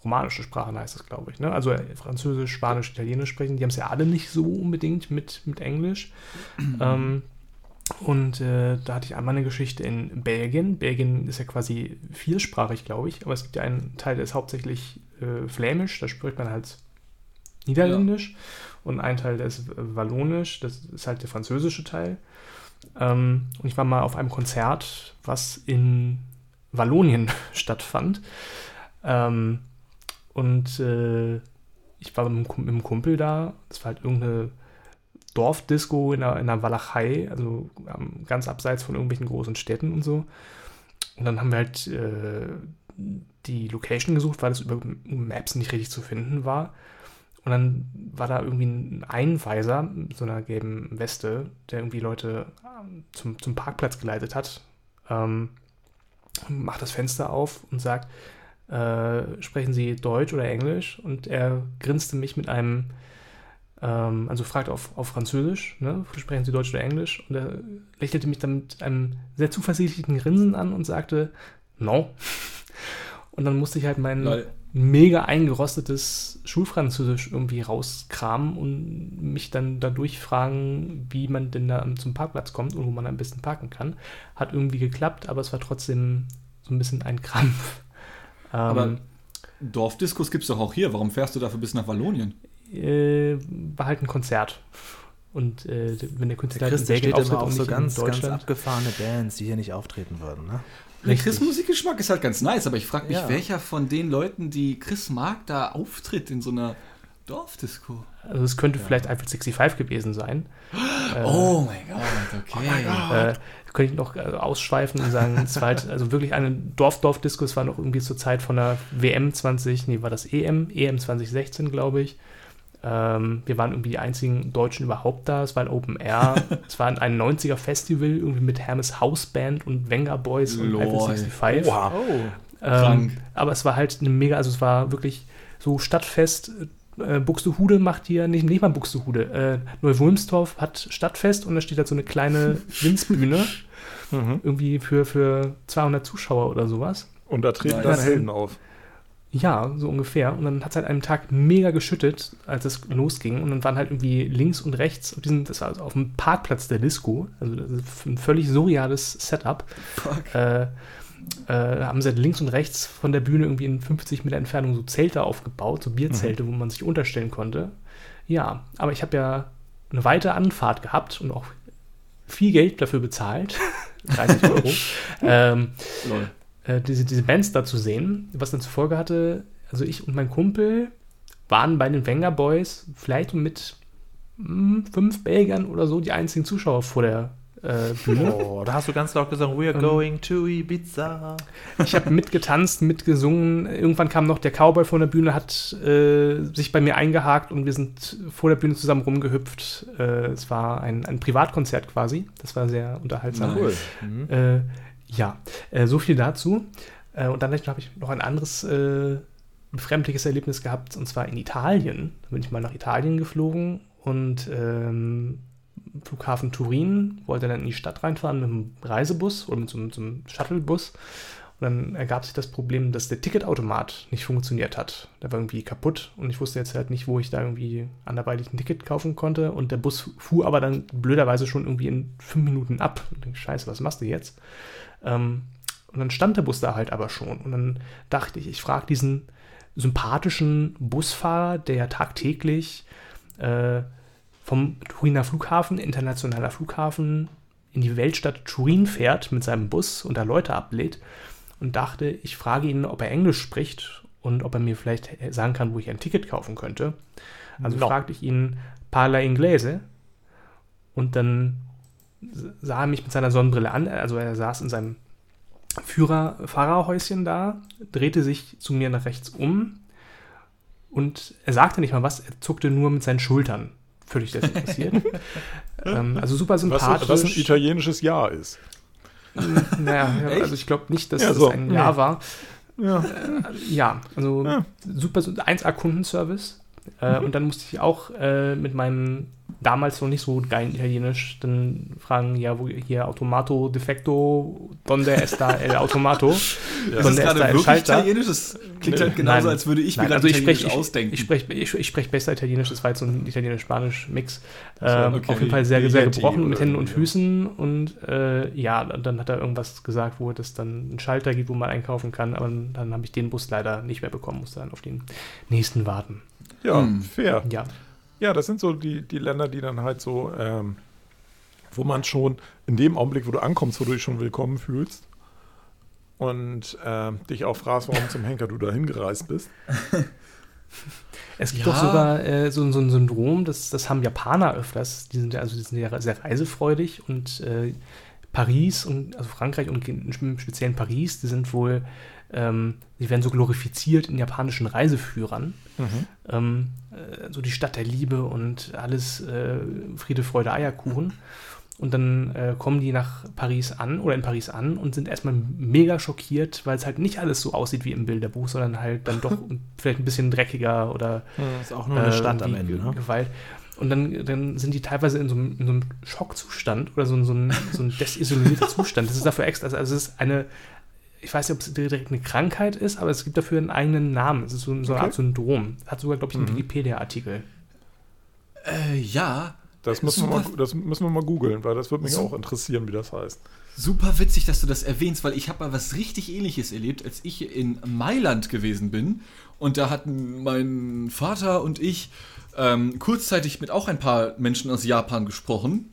romanische Sprachen heißt das, glaube ich. Ne? Also äh, Französisch, Spanisch, Italienisch sprechen. Die haben es ja alle nicht so unbedingt mit, mit Englisch. [clears throat] ähm, und äh, da hatte ich einmal eine Geschichte in Belgien. Belgien ist ja quasi viersprachig, glaube ich, aber es gibt ja einen Teil, der ist hauptsächlich äh, Flämisch, da spricht man halt Niederländisch. Ja. Und ein Teil, der ist Wallonisch, das ist halt der französische Teil. Ähm, und ich war mal auf einem Konzert, was in Wallonien [laughs] stattfand. Ähm, und äh, ich war mit einem Kumpel da. Das war halt irgendeine Dorfdisco in der, in der Walachei, also ähm, ganz abseits von irgendwelchen großen Städten und so. Und dann haben wir halt äh, die Location gesucht, weil das über Maps nicht richtig zu finden war. Und dann war da irgendwie ein Einweiser mit so einer gelben Weste, der irgendwie Leute ähm, zum, zum Parkplatz geleitet hat. Ähm, macht das Fenster auf und sagt, äh, sprechen Sie Deutsch oder Englisch? Und er grinste mich mit einem, ähm, also fragt auf, auf Französisch, ne? sprechen Sie Deutsch oder Englisch? Und er lächelte mich dann mit einem sehr zuversichtlichen Grinsen an und sagte, no. Und dann musste ich halt meinen mega eingerostetes Schulfranzösisch irgendwie rauskramen und mich dann dadurch fragen, wie man denn da zum Parkplatz kommt und wo man am besten parken kann. Hat irgendwie geklappt, aber es war trotzdem so ein bisschen ein Krampf. [laughs] Aber ähm, Dorfdiskos gibt es doch auch hier. Warum fährst du dafür bis nach Wallonien? Äh, war halt ein Konzert. Und äh, wenn der Künstler der Christ steht immer auf so ganz, ganz abgefahrene Bands, die hier nicht auftreten würden, ne? Chris Musikgeschmack ist halt ganz nice, aber ich frage mich, ja. welcher von den Leuten, die Chris mag, da auftritt in so einer Dorfdisco. Also es könnte ja. vielleicht Eiffel 65 gewesen sein. [gasps] Oh mein Gott, okay. Oh äh, könnte ich noch äh, ausschweifen und sagen, es war halt, also wirklich eine Dorf-Dorf-Disco, es war noch irgendwie zur Zeit von der WM 20, nee, war das EM, EM 2016, glaube ich. Ähm, wir waren irgendwie die einzigen Deutschen überhaupt da. Es war ein Open Air. [laughs] es war ein 90er Festival, irgendwie mit Hermes Hausband und Wenger Boys und Eiffel 65. Wow. Oh, ähm, aber es war halt eine mega, also es war wirklich so Stadtfest. Äh, Buxtehude macht hier, nicht, nicht mal Buxtehude, äh, Neu-Wulmstorf hat Stadtfest und da steht halt so eine kleine [laughs] Winzbühne. mhm. Irgendwie für, für 200 Zuschauer oder sowas. Und da treten dann Helden auf. Ja, so ungefähr. Und dann hat es halt einen Tag mega geschüttet, als es losging. Und dann waren halt irgendwie links und rechts, auf diesen, das war also auf dem Parkplatz der Disco, also ein völlig surreales Setup. Fuck. Äh, äh, haben sie halt links und rechts von der Bühne irgendwie in 50 Meter Entfernung so Zelte aufgebaut, so Bierzelte, mhm. wo man sich unterstellen konnte. Ja, aber ich habe ja eine weite Anfahrt gehabt und auch viel Geld dafür bezahlt. [laughs] 30 Euro. [laughs] ähm, Lol äh, diese, diese Bands da zu sehen, was dann zur Folge hatte, also ich und mein Kumpel waren bei den Wenger Boys vielleicht mit mh, hm, fünf Belgiern oder so die einzigen Zuschauer vor der äh, Bühne. [laughs] Oh, da hast du ganz laut gesagt, we're ähm, going to Ibiza. Ich habe mitgetanzt, mitgesungen. Irgendwann kam noch der Cowboy von der Bühne, hat äh, sich bei mir eingehakt und wir sind vor der Bühne zusammen rumgehüpft. Äh, es war ein, ein Privatkonzert quasi. Das war sehr unterhaltsam. Cool. Mhm. Ja, äh, so viel dazu. Äh, und dann habe ich noch ein anderes äh, befremdliches Erlebnis gehabt, und zwar in Italien. Da bin ich mal nach Italien geflogen und ähm, Flughafen Turin, wollte dann in die Stadt reinfahren mit einem Reisebus oder mit so, mit so einem Shuttlebus. Und dann ergab sich das Problem, dass der Ticketautomat nicht funktioniert hat. Der war irgendwie kaputt und ich wusste jetzt halt nicht, wo ich da irgendwie anderweitig ein Ticket kaufen konnte. Und der Bus fuhr aber dann blöderweise schon irgendwie in fünf Minuten ab. Und ich scheiße, was machst du jetzt? Ähm, und dann stand der Bus da halt aber schon. Und dann dachte ich, ich frage diesen sympathischen Busfahrer, der ja tagtäglich äh, vom Turiner Flughafen, internationaler Flughafen, in die Weltstadt Turin fährt mit seinem Bus und da Leute ablädt. Und dachte, ich frage ihn, ob er Englisch spricht und ob er mir vielleicht sagen kann, wo ich ein Ticket kaufen könnte. Also no. fragte ich ihn, parla inglese? Und dann sah er mich mit seiner Sonnenbrille an. Also er saß in seinem Führer Fahrerhäuschen da, drehte sich zu mir nach rechts um und er sagte nicht mal was, er zuckte nur mit seinen Schultern. Völlig desinteressiert. [laughs] ähm, also super sympathisch. Was, was ein italienisches Jahr ist. Naja, ja, also ich glaube nicht, dass ja, so. das ein Jahr war. Ja, äh, ja also ja. super 1A-Kundenservice. Äh, mhm. Und dann musste ich auch äh, mit meinem damals noch nicht so geil Italienisch, dann fragen, ja, wo hier Automato defecto, donde está el automato? [laughs] ja. Das ist gerade wirklich? Italienisch, das klingt halt genauso, nein, als würde ich mir also ich sprech, ausdenken. Ich, ich spreche ich, ich sprech besser Italienisch, das war jetzt so ein Italienisch-Spanisch-Mix. Ähm, okay. Auf jeden Fall sehr, sehr gebrochen mit Händen und Füßen und äh, ja, dann hat er irgendwas gesagt, wo es dann einen Schalter gibt, wo man einkaufen kann, aber dann habe ich den Bus leider nicht mehr bekommen, musste dann auf den nächsten warten. Ja, hm. fair. Ja. Ja, das sind so die, die Länder, die dann halt so, ähm, wo man schon in dem Augenblick, wo du ankommst, wo du dich schon willkommen fühlst und äh, dich auch fragst, warum zum Henker du da hingereist bist. [laughs] Es gibt ja. doch sogar äh, so, so, ein Syndrom, das, das haben Japaner öfters, die sind, also die sind sehr, sehr reisefreudig und äh, Paris und also Frankreich und im speziellen Paris, die sind wohl ähm, sie werden so glorifiziert in japanischen Reiseführern. Mhm. Ähm, äh, so die Stadt der Liebe und alles äh, Friede, Freude, Eierkuchen. Und dann äh, kommen die nach Paris an oder in Paris an und sind erstmal mega schockiert, weil es halt nicht alles so aussieht wie im Bilderbuch, sondern halt dann doch [laughs] vielleicht ein bisschen dreckiger oder. Ja, ist auch nur eine Stadt am Ende. Ne? Gewalt. Und dann, dann sind die teilweise in so, einem, in so einem Schockzustand oder so, so, ein, [laughs] so ein desisolierter Zustand. Das ist dafür extra. Also, es ist eine, ich weiß nicht, ob es direkt eine Krankheit ist, aber es gibt dafür einen eigenen Namen. Es ist so, so eine okay. Art Syndrom. Hat sogar, glaube ich, einen mhm. Wikipedia-Artikel. Äh, ja. Das müssen, wir mal, das müssen wir mal googeln, weil das würde mich so auch interessieren, wie das heißt. Super witzig, dass du das erwähnst, weil ich habe mal was richtig ähnliches erlebt, als ich in Mailand gewesen bin. Und da hatten mein Vater und ich ähm, kurzzeitig mit auch ein paar Menschen aus Japan gesprochen.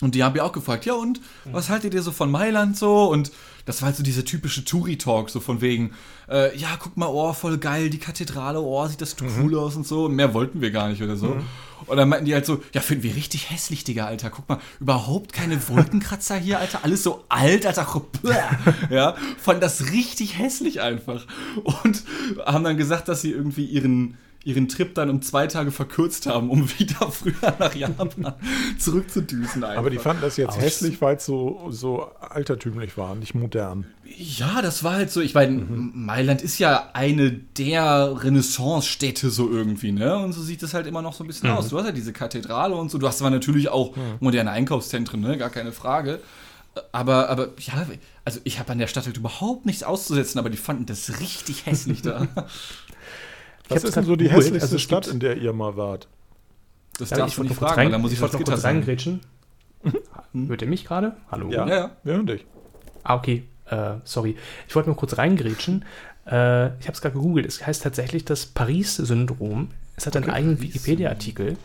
Und die haben ja auch gefragt, ja und, was haltet ihr so von Mailand so? Und das war halt so dieser typische Touri-Talk, so von wegen, äh, ja, guck mal, oh, voll geil, die Kathedrale, oh, sieht das mhm. cool aus und so. Und mehr wollten wir gar nicht oder so. Mhm. Und dann meinten die halt so, ja, finden wir richtig hässlich, Digga, Alter. Guck mal, überhaupt keine Wolkenkratzer hier, Alter. Alles so alt, Alter. [laughs] ja, fanden das richtig hässlich einfach. Und haben dann gesagt, dass sie irgendwie ihren ihren Trip dann um zwei Tage verkürzt haben, um [laughs] wieder früher nach Japan zurückzudüsen. Einfach. Aber die fanden das jetzt Aus. hässlich, weil es so, so altertümlich war, nicht modern. Ja, das war halt so. Ich meine, mhm. Mailand ist ja eine der Renaissance-Städte so irgendwie, ne? Und so sieht es halt immer noch so ein bisschen mhm. aus. Du hast ja diese Kathedrale und so. Du hast zwar natürlich auch mhm. moderne Einkaufszentren, ne? Gar keine Frage. Aber, aber ja, also ich habe an der Stadt halt überhaupt nichts auszusetzen, aber die fanden das richtig hässlich da. [laughs] Was ist denn so die cool. hässlichste also Stadt, in der ihr mal wart? Das ja, darfst du nicht fragen, rein, da muss ich, ich noch kurz reingrätschen. Hm? Hört ihr mich gerade? Hallo? Ja, ja, wir hören dich. Ah, okay. Äh, sorry. Ich wollte nur kurz reingrätschen. Äh, ich habe es gerade gegoogelt. Es heißt tatsächlich das Paris-Syndrom. Es hat okay, einen eigenen Wikipedia-Artikel.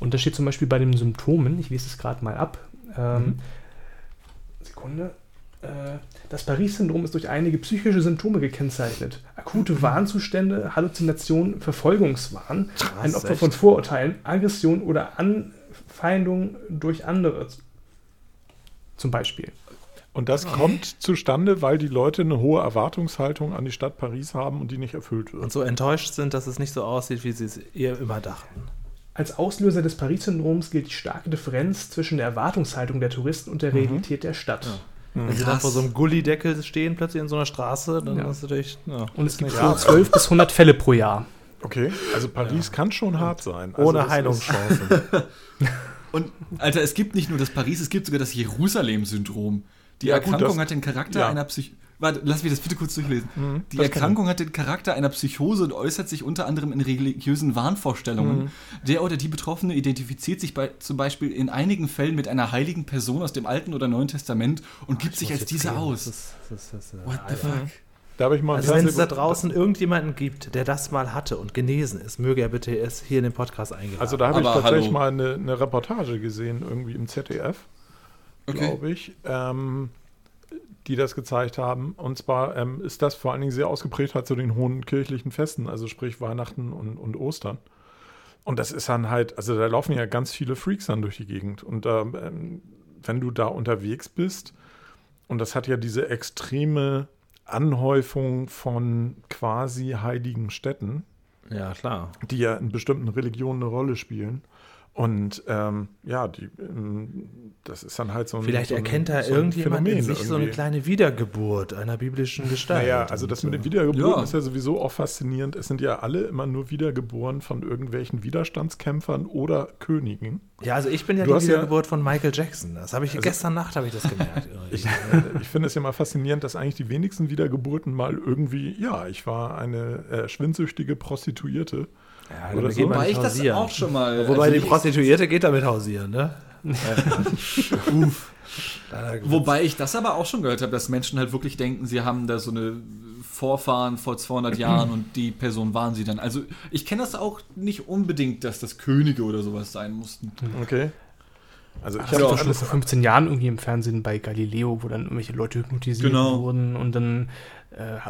Und da steht zum Beispiel bei den Symptomen, ich lese es gerade mal ab. Ähm, mhm. Sekunde. Äh, das Paris-Syndrom ist durch einige psychische Symptome gekennzeichnet. Akute Warnzustände, Halluzinationen, Verfolgungswahn, Krass, ein Opfer echt? von Vorurteilen, Aggression oder Anfeindung durch andere. Zum Beispiel. Und das okay. kommt zustande, weil die Leute eine hohe Erwartungshaltung an die Stadt Paris haben und die nicht erfüllt wird. Und so enttäuscht sind, dass es nicht so aussieht, wie sie es eher überdachten. Als Auslöser des Paris-Syndroms gilt die starke Differenz zwischen der Erwartungshaltung der Touristen und der mhm. Realität der Stadt. Ja. Wenn Krass. sie dann vor so einem Gullideckel stehen, plötzlich in so einer Straße, dann ja. ist natürlich. Ja, Und es gibt so 12 bis 100 Fälle pro Jahr. Okay, also Paris ja. kann schon hart sein. Also Ohne Heilungschancen. [laughs] Und, Alter, es gibt nicht nur das Paris, es gibt sogar das Jerusalem-Syndrom. Die ja, Erkrankung gut, hat den Charakter ja. einer Psych Warte, lass mich das bitte kurz durchlesen. Mhm, die Erkrankung hat den Charakter einer Psychose und äußert sich unter anderem in religiösen Wahnvorstellungen. Mhm. Der oder die Betroffene identifiziert sich bei, zum Beispiel in einigen Fällen mit einer heiligen Person aus dem Alten oder Neuen Testament und Ach, gibt sich als diese aus. Das ist, das ist, What the fuck? Darf ich mal also wenn es da draußen irgendjemanden gibt, der das mal hatte und genesen ist, möge er bitte es hier in den Podcast eingeladen. Also da habe ich tatsächlich hallo. mal eine, eine, Reportage gesehen, irgendwie im ZDF, okay. glaube ich. Ähm, die das gezeigt haben. Und zwar ähm, ist das vor allen Dingen sehr ausgeprägt halt zu den hohen kirchlichen Festen, also sprich Weihnachten und, und Ostern. Und das ist dann halt, also da laufen ja ganz viele Freaks dann durch die Gegend. Und ähm, wenn du da unterwegs bist, und das hat ja diese extreme Anhäufung von quasi heiligen Städten. Ja, klar. Die ja in bestimmten Religionen eine Rolle spielen. Und ähm, ja, die, ähm, das ist dann halt so ein. Vielleicht so erkennt da so irgendjemand in sich irgendwie. so eine kleine Wiedergeburt einer biblischen Gestalt. Naja, also das mit den Wiedergeburten ja. ist ja sowieso auch faszinierend. Es sind ja alle immer nur wiedergeboren von irgendwelchen Widerstandskämpfern oder Königen. Ja, also ich bin ja du die Wiedergeburt ja, von Michael Jackson. Das habe ich also, gestern Nacht habe ich das gemerkt. [laughs] ich, äh, ich finde es ja mal faszinierend, dass eigentlich die wenigsten Wiedergeburten mal irgendwie, ja, ich war eine äh, schwindsüchtige Prostituierte. Ja, oder so. Wobei ich das auch schon mal. Wobei also die Prostituierte geht damit hausieren, ne? Uff. Wobei ich das aber auch schon gehört habe, dass Menschen halt wirklich denken, sie haben da so eine Vorfahren vor 200 Jahren und die Person waren sie dann. Also ich kenne das auch nicht unbedingt, dass das Könige oder sowas sein mussten. Okay. Also ich habe ja, schon vor 15 Jahren irgendwie im Fernsehen bei Galileo, wo dann irgendwelche Leute hypnotisiert genau. wurden und dann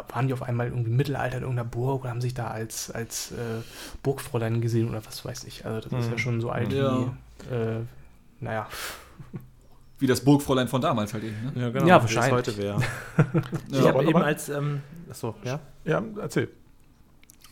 waren die auf einmal irgendwie im Mittelalter in irgendeiner Burg und haben sich da als, als äh, Burgfräulein gesehen oder was weiß ich. Also das mhm. ist ja mhm. schon so alt ja. wie, äh, naja. Wie das Burgfräulein von damals halt eben, ne? Ja, genau. Ja, wahrscheinlich. heute wäre. [laughs] ja, ich habe eben als, ähm, achso, ja? Ja, erzähl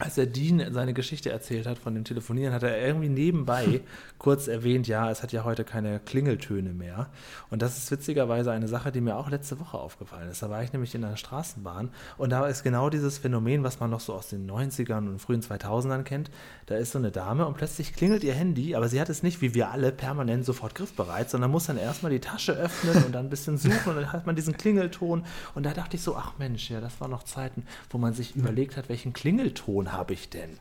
als der Dean seine Geschichte erzählt hat von dem Telefonieren, hat er irgendwie nebenbei [laughs] kurz erwähnt, ja, es hat ja heute keine Klingeltöne mehr. Und das ist witzigerweise eine Sache, die mir auch letzte Woche aufgefallen ist. Da war ich nämlich in einer Straßenbahn und da ist genau dieses Phänomen, was man noch so aus den 90ern und frühen 2000ern kennt. Da ist so eine Dame und plötzlich klingelt ihr Handy, aber sie hat es nicht wie wir alle permanent sofort griffbereit, sondern muss dann erstmal die Tasche öffnen und dann ein bisschen [laughs] suchen und dann hat man diesen Klingelton. Und da dachte ich so, ach Mensch, ja, das waren noch Zeiten, wo man sich überlegt hat, welchen Klingelton habe ich denn?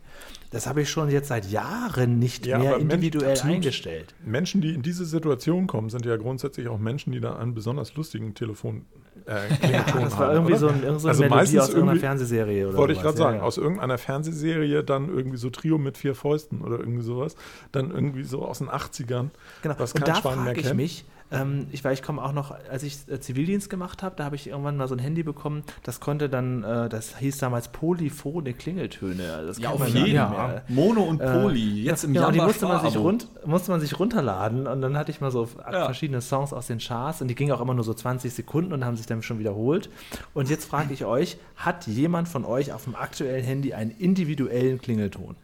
Das habe ich schon jetzt seit Jahren nicht ja, mehr individuell Menschen, eingestellt. Menschen, die in diese Situation kommen, sind ja grundsätzlich auch Menschen, die da einen besonders lustigen Telefon äh, [laughs] ja, das war irgendwie so, ein, so eine also Melodie aus irgendeiner Fernsehserie oder Wollte ich gerade sagen, ja, aus irgendeiner Fernsehserie dann irgendwie so Trio mit vier Fäusten oder irgendwie sowas, dann irgendwie so aus den 80ern, genau. was kein Und da Schwein mehr kennt. ich mich, ähm, ich weiß, ich komme auch noch, als ich äh, Zivildienst gemacht habe, da habe ich irgendwann mal so ein Handy bekommen, das konnte dann, äh, das hieß damals polyphone Klingeltöne. Das ja, auf jeden Fall. Mono und äh, Poly, jetzt im ja, Jahr. Und die musste man, sich rund, musste man sich runterladen und dann hatte ich mal so ja. verschiedene Songs aus den Charts und die gingen auch immer nur so 20 Sekunden und haben sich dann schon wiederholt. Und jetzt frage ich euch, hat jemand von euch auf dem aktuellen Handy einen individuellen Klingelton?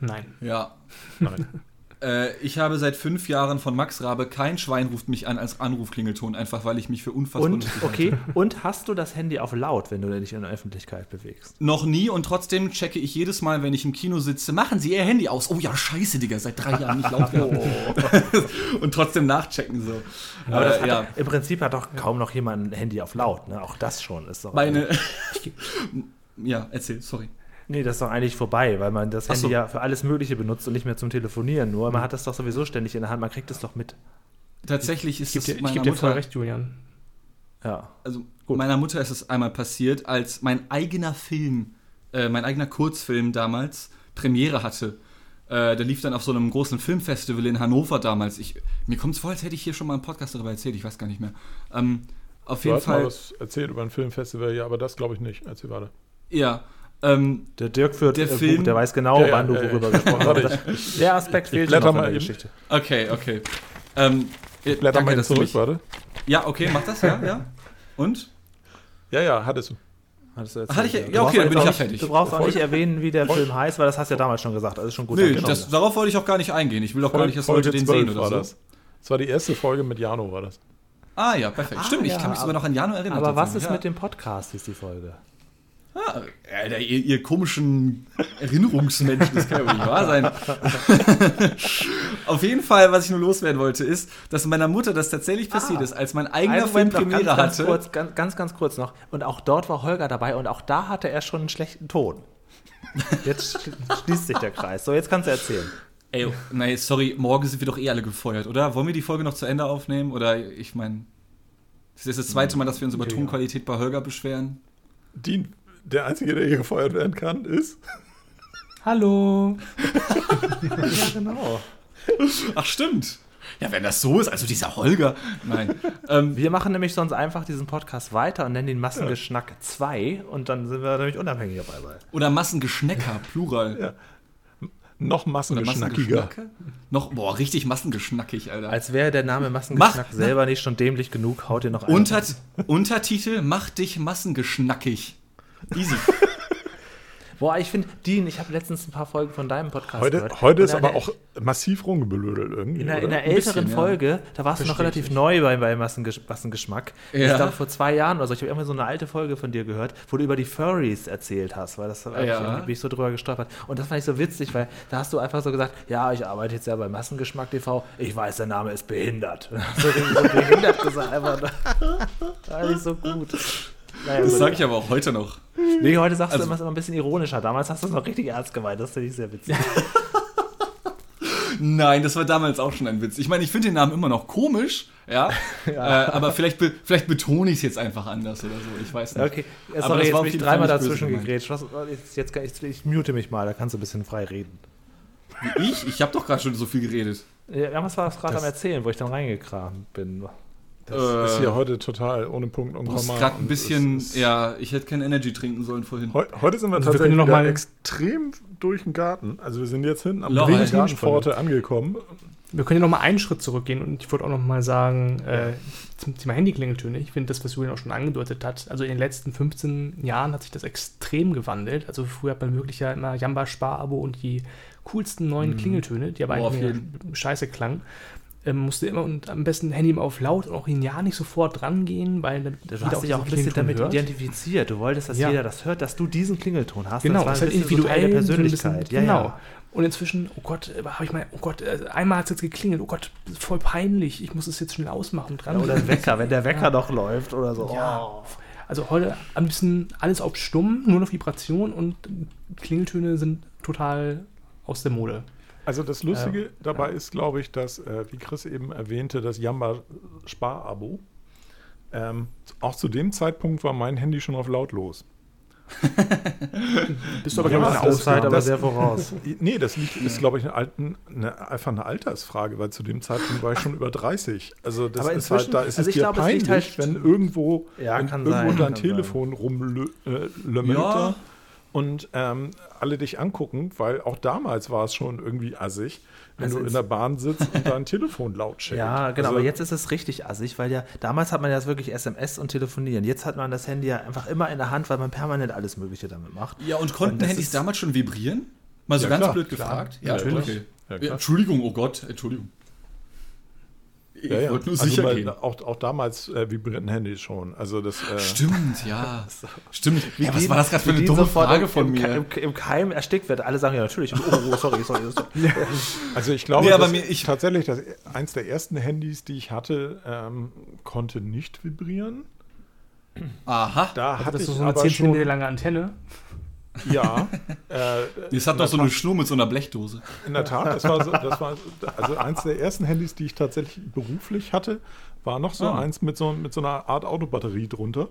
Nein. Ja. Nein. Äh, ich habe seit fünf Jahren von Max Rabe kein Schwein ruft mich an als Anrufklingelton, einfach weil ich mich für unfassbar Und okay, [laughs] und hast du das Handy auf laut, wenn du dich in der Öffentlichkeit bewegst? Noch nie und trotzdem checke ich jedes Mal, wenn ich im Kino sitze, machen Sie Ihr Handy aus. Oh ja, scheiße, Digga, seit drei Jahren nicht laut gehabt. [laughs] und trotzdem nachchecken so. Aber äh, ja. Im Prinzip hat doch kaum noch jemand ein Handy auf laut, ne? Auch das schon ist doch. Meine. [laughs] ja, erzähl, sorry. Nee, das ist doch eigentlich vorbei, weil man das Handy so. ja für alles Mögliche benutzt und nicht mehr zum Telefonieren. Nur man hat das doch sowieso ständig in der Hand, man kriegt es doch mit. Tatsächlich ist ich, es. Ich gebe dir voll recht, Julian. Ja. Also Gut. meiner Mutter ist es einmal passiert, als mein eigener Film, äh, mein eigener Kurzfilm damals Premiere hatte. Äh, der lief dann auf so einem großen Filmfestival in Hannover damals. Ich, mir kommt es vor, als hätte ich hier schon mal einen Podcast darüber erzählt, ich weiß gar nicht mehr. Ähm, auf du jeden hast Fall. Mal was erzählt über ein Filmfestival, ja, aber das glaube ich nicht. Erzähl weiter. Ja, ähm, der Dirk führt der, Film, Buch, der weiß genau, ja, wann du worüber ja, gesprochen hast. Der Aspekt fehlt noch in der Geschichte. Okay, okay. Ähm, ich blätter danke, mal zurück, warte. Ja, okay, mach das, ja, ja. Und? Ja, ja, hattest du. Hattest du Hatte ich, ja, okay, dann bin ich ja fertig. Du brauchst auch nicht erwähnen, wie der Film heißt, weil das hast du ja damals schon gesagt. Also schon gut. Nö, das, darauf wollte ich auch gar nicht eingehen. Ich will auch gar nicht, dass Leute den sehen oder so. Das. das war die erste Folge mit Jano, war das. Ah ja, perfekt. Ah, Stimmt, ja, ich kann mich sogar noch an Jano erinnern. Aber was ist mit dem Podcast, ist die Folge? Ah, Alter, ihr, ihr, komischen Erinnerungsmenschen, das kann ja wohl nicht wahr sein. [laughs] Auf jeden Fall, was ich nur loswerden wollte, ist, dass meiner Mutter das tatsächlich passiert ah, ist, als mein eigener Film Premiere ganz, hatte. Kurz, ganz, ganz, ganz kurz noch. Und auch dort war Holger dabei und auch da hatte er schon einen schlechten Ton. Jetzt schließt sich der Kreis. So, jetzt kannst du erzählen. Ey, nein, sorry, morgen sind wir doch eh alle gefeuert, oder? Wollen wir die Folge noch zu Ende aufnehmen? Oder ich meine, das ist das zweite Mal, dass wir uns über Tonqualität bei Holger beschweren. Die der Einzige, der hier gefeuert werden kann, ist. Hallo. ja, genau. Ach, stimmt. Ja, wenn das so ist, also dieser Holger. Nein. Ähm, wir machen nämlich sonst einfach diesen Podcast weiter und nennen ihn Massengeschnack 2 und dann sind wir nämlich unabhängig dabei. Oder Massengeschnecker, Plural. Ja. Noch massengeschnackiger. Noch, boah, richtig massengeschnackig, Alter. Als wäre der Name Massengeschnack Mach, selber nicht schon dämlich genug, haut ihr noch einen. Unter, Untertitel, mach dich massengeschnackig. Easy. [laughs] Boah, ich finde, Dean, ich habe letztens ein paar Folgen von deinem Podcast heute, gehört. Heute ist aber auch massiv rumgeblödelt irgendwie. In der, in der älteren bisschen, Folge, ja. da warst du noch relativ ich. neu bei, bei Massengesch Massengeschmack. Ja. Ich glaube, vor zwei Jahren oder so, ich habe immer so eine alte Folge von dir gehört, wo du über die Furries erzählt hast, weil das ja. bin ich so drüber gestolpert. Und das fand ich so witzig, weil da hast du einfach so gesagt, ja, ich arbeite jetzt ja bei Massengeschmack TV, ich weiß, der Name ist behindert. [laughs] so, so behindert gesagt, einfach. Das [laughs] fand ich so gut. Naja, das sage ich aber auch heute noch. Nee, heute sagst also, du immer ein bisschen ironischer. Damals hast du es noch richtig ernst gemeint. Das finde ich sehr witzig. [laughs] Nein, das war damals auch schon ein Witz. Ich meine, ich finde den Namen immer noch komisch, ja. [laughs] ja. Äh, aber vielleicht, be vielleicht betone ich es jetzt einfach anders oder so. Ich weiß nicht. Okay, sorry, aber jetzt bin ich dreimal dazwischen gegrätscht. Jetzt, jetzt, jetzt, ich mute mich mal, da kannst du ein bisschen frei reden. Ich? Ich habe doch gerade schon so viel geredet. Ja, was war das gerade am Erzählen, wo ich dann reingekramt bin? Das äh, ist hier heute total ohne Punkt und Komma. gerade ein bisschen, ja, ich hätte kein Energy trinken sollen vorhin. Heu, heute sind wir also tatsächlich wir noch mal extrem durch den Garten. Also wir sind jetzt hinten am Gartenpforte angekommen. Wir können ja noch mal einen Schritt zurückgehen und ich würde auch noch mal sagen, äh, zum Thema Handyklingeltöne, ich finde das, was Julian auch schon angedeutet hat, also in den letzten 15 Jahren hat sich das extrem gewandelt. Also früher hat man wirklich ja immer Jamba Sparabo und die coolsten neuen mhm. Klingeltöne, die aber Boah, eigentlich scheiße klangen ähm, musste immer und am besten Handy auf laut und auch ihn ja nicht sofort rangehen, weil dann du hast dich auch ein bisschen damit hört. identifiziert. Du wolltest, dass ja. jeder das hört, dass du diesen Klingelton hast. Genau, das ist halt individuell so Persönlichkeit. Bisschen, ja, genau. Ja. Und inzwischen, oh Gott, äh, habe ich mal, oh Gott, äh, einmal hat es jetzt geklingelt, oh Gott, voll peinlich, ich muss es jetzt schnell ausmachen. Dran. Ja, oder ein Wecker, wenn der [laughs] Wecker noch läuft oder so. Ja. Oh. Also heute ein bisschen alles auf stumm, nur noch Vibration und Klingeltöne sind total aus der Mode. Also das Lustige äh, dabei ja. ist, glaube ich, dass, äh, wie Chris eben erwähnte, das Jamba-Spar-Abo. Ähm, auch zu dem Zeitpunkt war mein Handy schon auf lautlos. [laughs] Bist du aber, ja, eine Auszeit, aber sehr voraus. [laughs] Nee, das liegt, ist, glaube ich, eine, alten, eine, einfach eine Altersfrage, weil zu dem Zeitpunkt war ich schon über 30. Also das aber ist halt, da ist also es dir glaube, peinlich, halt wenn irgendwo, ja, wenn irgendwo sein, dein Telefon rumlömmelt. Ja und ähm, alle dich angucken, weil auch damals war es schon irgendwie assig, wenn also du in der Bahn sitzt und dein [laughs] Telefon laut checkt. Ja, genau, also, aber jetzt ist es richtig assig, weil ja damals hat man ja wirklich SMS und Telefonieren. Jetzt hat man das Handy ja einfach immer in der Hand, weil man permanent alles Mögliche damit macht. Ja, und konnten und Handys damals schon vibrieren? Mal so ja, ganz klar, blöd gefragt. Klar, ja, natürlich. Okay. Ja, Entschuldigung, oh Gott, Entschuldigung. Ich ja, ja. wollte nur also sicher gehen. Auch, auch damals äh, vibrierten Handys schon. Also das, äh Stimmt, ja. [laughs] Stimmt. Ja, was war das gerade für eine dumme Frage von im, mir? Im, Im, Keim erstickt wird. Alle sagen ja natürlich. Oh, oh sorry, sorry. sorry. [laughs] also ich glaube, nee, aber mir, ich tatsächlich, dass eins der ersten Handys, die ich hatte, ähm, konnte nicht vibrieren. Aha. Da hatte das ich so eine 10 cm lange Antenne. Ja. [laughs] Äh, es hat doch so eine Schnur mit so einer Blechdose. In der Tat, das war, so, das war also eins der ersten Handys, die ich tatsächlich beruflich hatte, war noch so ah. eins mit so, mit so einer Art Autobatterie drunter.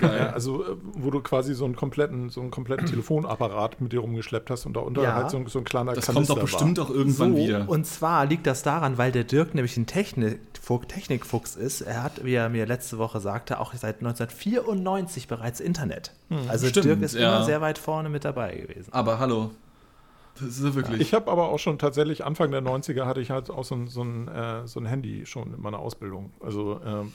Geil. Also, äh, wo du quasi so einen kompletten, so einen kompletten Telefonapparat mit dir rumgeschleppt hast und da unter ja. halt so, so, ein kleiner Das Kanister kommt doch bestimmt war. auch irgendwann so, wieder. Und zwar liegt das daran, weil der Dirk nämlich ein Technik, Technikfuchs ist. Er hat, wie er mir letzte Woche sagte, auch seit 1994 bereits Internet. Hm, also stimmt, Dirk ist ja. immer sehr weit vorne mit dabei gewesen. Aber hallo, das ist wirklich. Ich habe aber auch schon tatsächlich Anfang der 90er hatte ich halt auch so ein, so ein, äh, so ein Handy schon in meiner Ausbildung. Also ähm,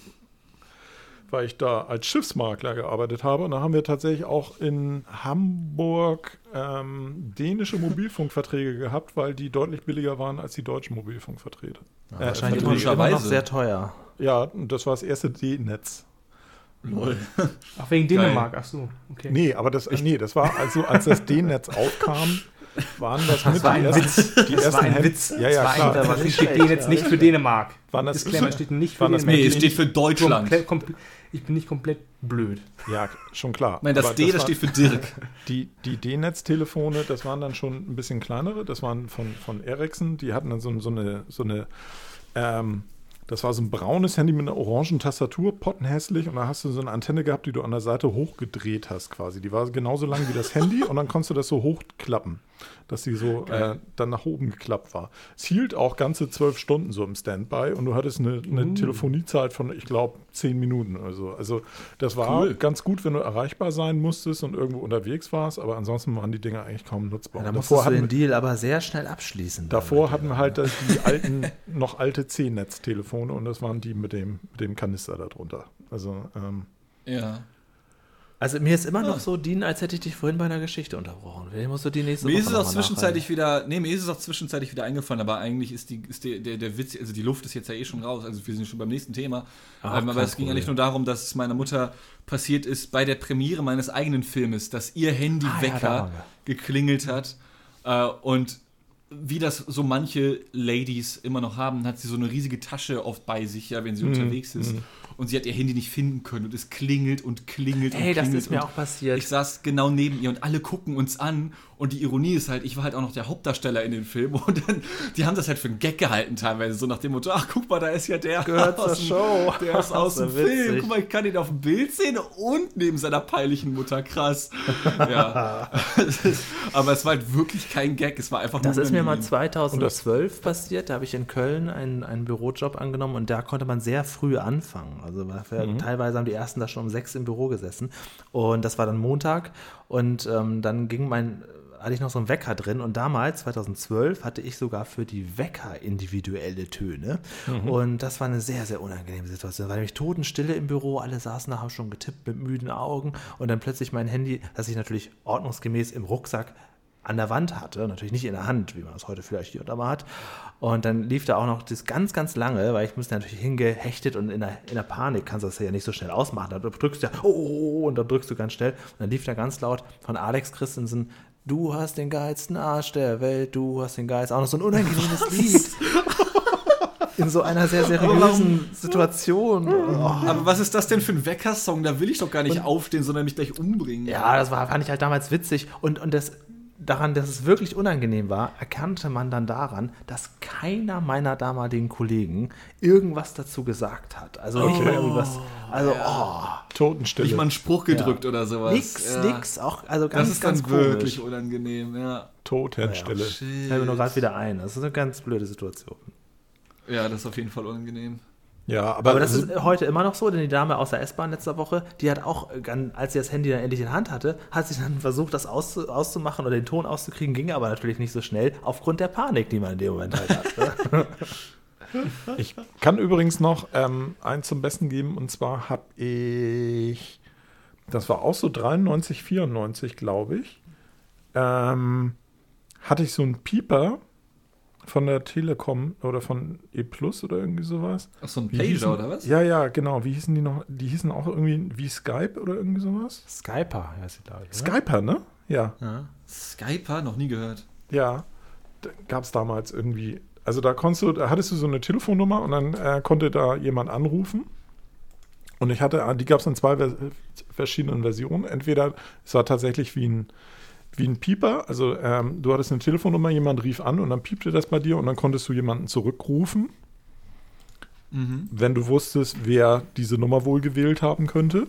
weil ich da als Schiffsmakler gearbeitet habe. Und da haben wir tatsächlich auch in Hamburg ähm, dänische Mobilfunkverträge gehabt, weil die deutlich billiger waren als die deutschen Mobilfunkverträge. Ja, äh, wahrscheinlich noch sehr teuer. Ja, und das war das erste D-Netz. Lol. Ach, wegen Dänemark, ach so. Okay. Nee, aber das, nee, das war also, als das D-Netz [laughs] aufkam, waren das, [laughs] das war ein ersten, Witz. Die das war ein Witz. Ja, ja, klar. Ein, das steht D-Netz nicht für Dänemark. Waren das Disclaimer steht nicht für Dänemark. Nee, es steht für Deutschland. Ich bin nicht komplett blöd. Ja, schon klar. Nein, das Aber D, das, das steht für Dirk. [laughs] Die, die D-Netz-Telefone, das waren dann schon ein bisschen kleinere. Das waren von, von Ericsson. Die hatten dann so, so eine, so eine ähm, das war so ein braunes Handy mit einer orangen Tastatur, pottenhässlich. Und da hast du so eine Antenne gehabt, die du an der Seite hochgedreht hast quasi. Die war genauso lang wie das Handy und dann konntest du das so hochklappen dass sie so äh, dann nach oben geklappt war. Es hielt auch ganze zwölf Stunden so im Standby und du hattest eine, eine uh. Telefoniezeit von, ich glaube, zehn Minuten oder so. Also das war cool. ganz gut, wenn du erreichbar sein musstest und irgendwo unterwegs warst, aber ansonsten waren die Dinger eigentlich kaum nutzbar. Ja, da musstest du den Deal aber sehr schnell abschließen. Davor hatten wir halt die [laughs] alten, noch alte C-Netz-Telefone und das waren die mit dem, mit dem Kanister darunter. Also ähm, ja. Also mir ist immer noch ah. so dienen, als hätte ich dich vorhin bei einer Geschichte unterbrochen. Ich musst du die nächste mir Woche ist es auch zwischenzeitlich wieder, nee, mir ist es auch zwischenzeitlich wieder eingefallen, aber eigentlich ist die, ist der, der, der Witz, also die Luft ist jetzt ja eh schon raus, also wir sind schon beim nächsten Thema. Ach, ähm, aber es ging eigentlich nur darum, dass es meiner Mutter passiert ist bei der Premiere meines eigenen Filmes, dass ihr Handywecker ah, ja, geklingelt hat äh, und wie das so manche Ladies immer noch haben, hat sie so eine riesige Tasche oft bei sich, ja, wenn sie mm, unterwegs ist. Mm und sie hat ihr Handy nicht finden können und es klingelt und klingelt Ey, und klingelt. das ist mir auch passiert. Ich saß genau neben ihr und alle gucken uns an und die Ironie ist halt, ich war halt auch noch der Hauptdarsteller in dem Film [laughs] und dann, die haben das halt für einen Gag gehalten teilweise, so nach dem Motto, ach guck mal, da ist ja der Gehört aus, zur Show. Der ist aus dem Film. Guck mal, ich kann ihn auf dem Bild sehen und neben seiner peinlichen Mutter, krass. Ja. [laughs] [laughs] Aber es war halt wirklich kein Gag, es war einfach Das ist mir mal 2012 passiert, da habe ich in Köln einen, einen Bürojob angenommen und da konnte man sehr früh anfangen. Also mhm. teilweise haben die ersten da schon um sechs im Büro gesessen. Und das war dann Montag. Und ähm, dann ging mein hatte ich noch so einen Wecker drin und damals, 2012, hatte ich sogar für die Wecker individuelle Töne. Mhm. Und das war eine sehr, sehr unangenehme Situation. Da war nämlich Totenstille im Büro, alle saßen da, haben schon getippt mit müden Augen und dann plötzlich mein Handy, das ich natürlich ordnungsgemäß im Rucksack an der Wand hatte, natürlich nicht in der Hand, wie man das heute vielleicht hier und da mal hat. Und dann lief da auch noch das ganz, ganz lange, weil ich musste natürlich hingehechtet und in der, in der Panik kannst du das ja nicht so schnell ausmachen. Da drückst du ja, oh, oh, oh, und dann drückst du ganz schnell. Und dann lief da ganz laut von Alex Christensen, du hast den geilsten Arsch der Welt, du hast den geilsten, auch noch so ein unangenehmes Was? Lied. in so einer sehr seriösen Situation. Oh. Aber was ist das denn für ein Weckersong? Da will ich doch gar nicht und, aufstehen, sondern mich gleich umbringen. Ja, das war, fand ich halt damals witzig. Und, und das daran, dass es wirklich unangenehm war, erkannte man dann daran, dass keiner meiner damaligen Kollegen irgendwas dazu gesagt hat. Also nicht mal irgendwas. Also, ja. oh. Totenstille. Nicht mal einen Spruch gedrückt ja. oder sowas. Nix, ja. nix. Auch, also ganz, das ist ganz dann komisch. wirklich unangenehm, ja. Totenstille. Ja, Fällt mir nur gerade wieder ein. Das ist eine ganz blöde Situation. Ja, das ist auf jeden Fall unangenehm. Ja, aber, aber das ist heute immer noch so, denn die Dame aus der S-Bahn letzter Woche, die hat auch, als sie das Handy dann endlich in Hand hatte, hat sie dann [laughs] versucht, das auszu auszumachen oder den Ton auszukriegen, ging aber natürlich nicht so schnell, aufgrund der Panik, die man in dem Moment halt hat. Ne? [laughs] ich kann übrigens noch ähm, einen zum Besten geben, und zwar habe ich, das war auch so 93, 94, glaube ich, ähm, hatte ich so einen Pieper von der Telekom oder von E Plus oder irgendwie sowas. Ach so ein Pager oder was? Ja, ja, genau. Wie hießen die noch? Die hießen auch irgendwie wie Skype oder irgendwie sowas? Skyper heißt sie, glaube ich. Skyper, ne? Ja. ja. Skyper, noch nie gehört. Ja, gab es damals irgendwie. Also da konntest du, da hattest du so eine Telefonnummer und dann äh, konnte da jemand anrufen. Und ich hatte, die gab es in zwei Vers verschiedenen Versionen. Entweder es war tatsächlich wie ein wie ein Pieper. Also ähm, du hattest eine Telefonnummer, jemand rief an und dann piepte das bei dir und dann konntest du jemanden zurückrufen, mhm. wenn du wusstest, wer diese Nummer wohl gewählt haben könnte.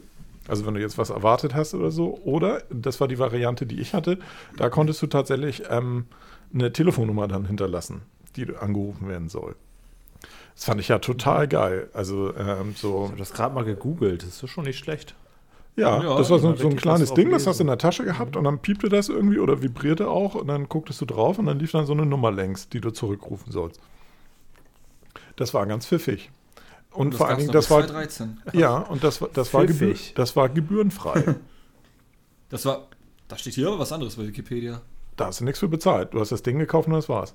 Also wenn du jetzt was erwartet hast oder so. Oder, das war die Variante, die ich hatte, da konntest du tatsächlich ähm, eine Telefonnummer dann hinterlassen, die angerufen werden soll. Das fand ich ja total geil. Also ähm, so. Ich habe das gerade mal gegoogelt, das ist schon nicht schlecht. Ja, ja, das war so, so ein kleines Ding, das hast du in der Tasche gehabt und dann piepte das irgendwie oder vibrierte auch und dann gucktest du drauf und dann lief dann so eine Nummer längs, die du zurückrufen sollst. Das war ganz pfiffig. Und, und vor allen Dingen, das war. 2013. Ja, und das, das, war, gebühr, das war gebührenfrei. [laughs] das war. Da steht hier aber was anderes bei Wikipedia. Da hast du nichts für bezahlt. Du hast das Ding gekauft und das war's.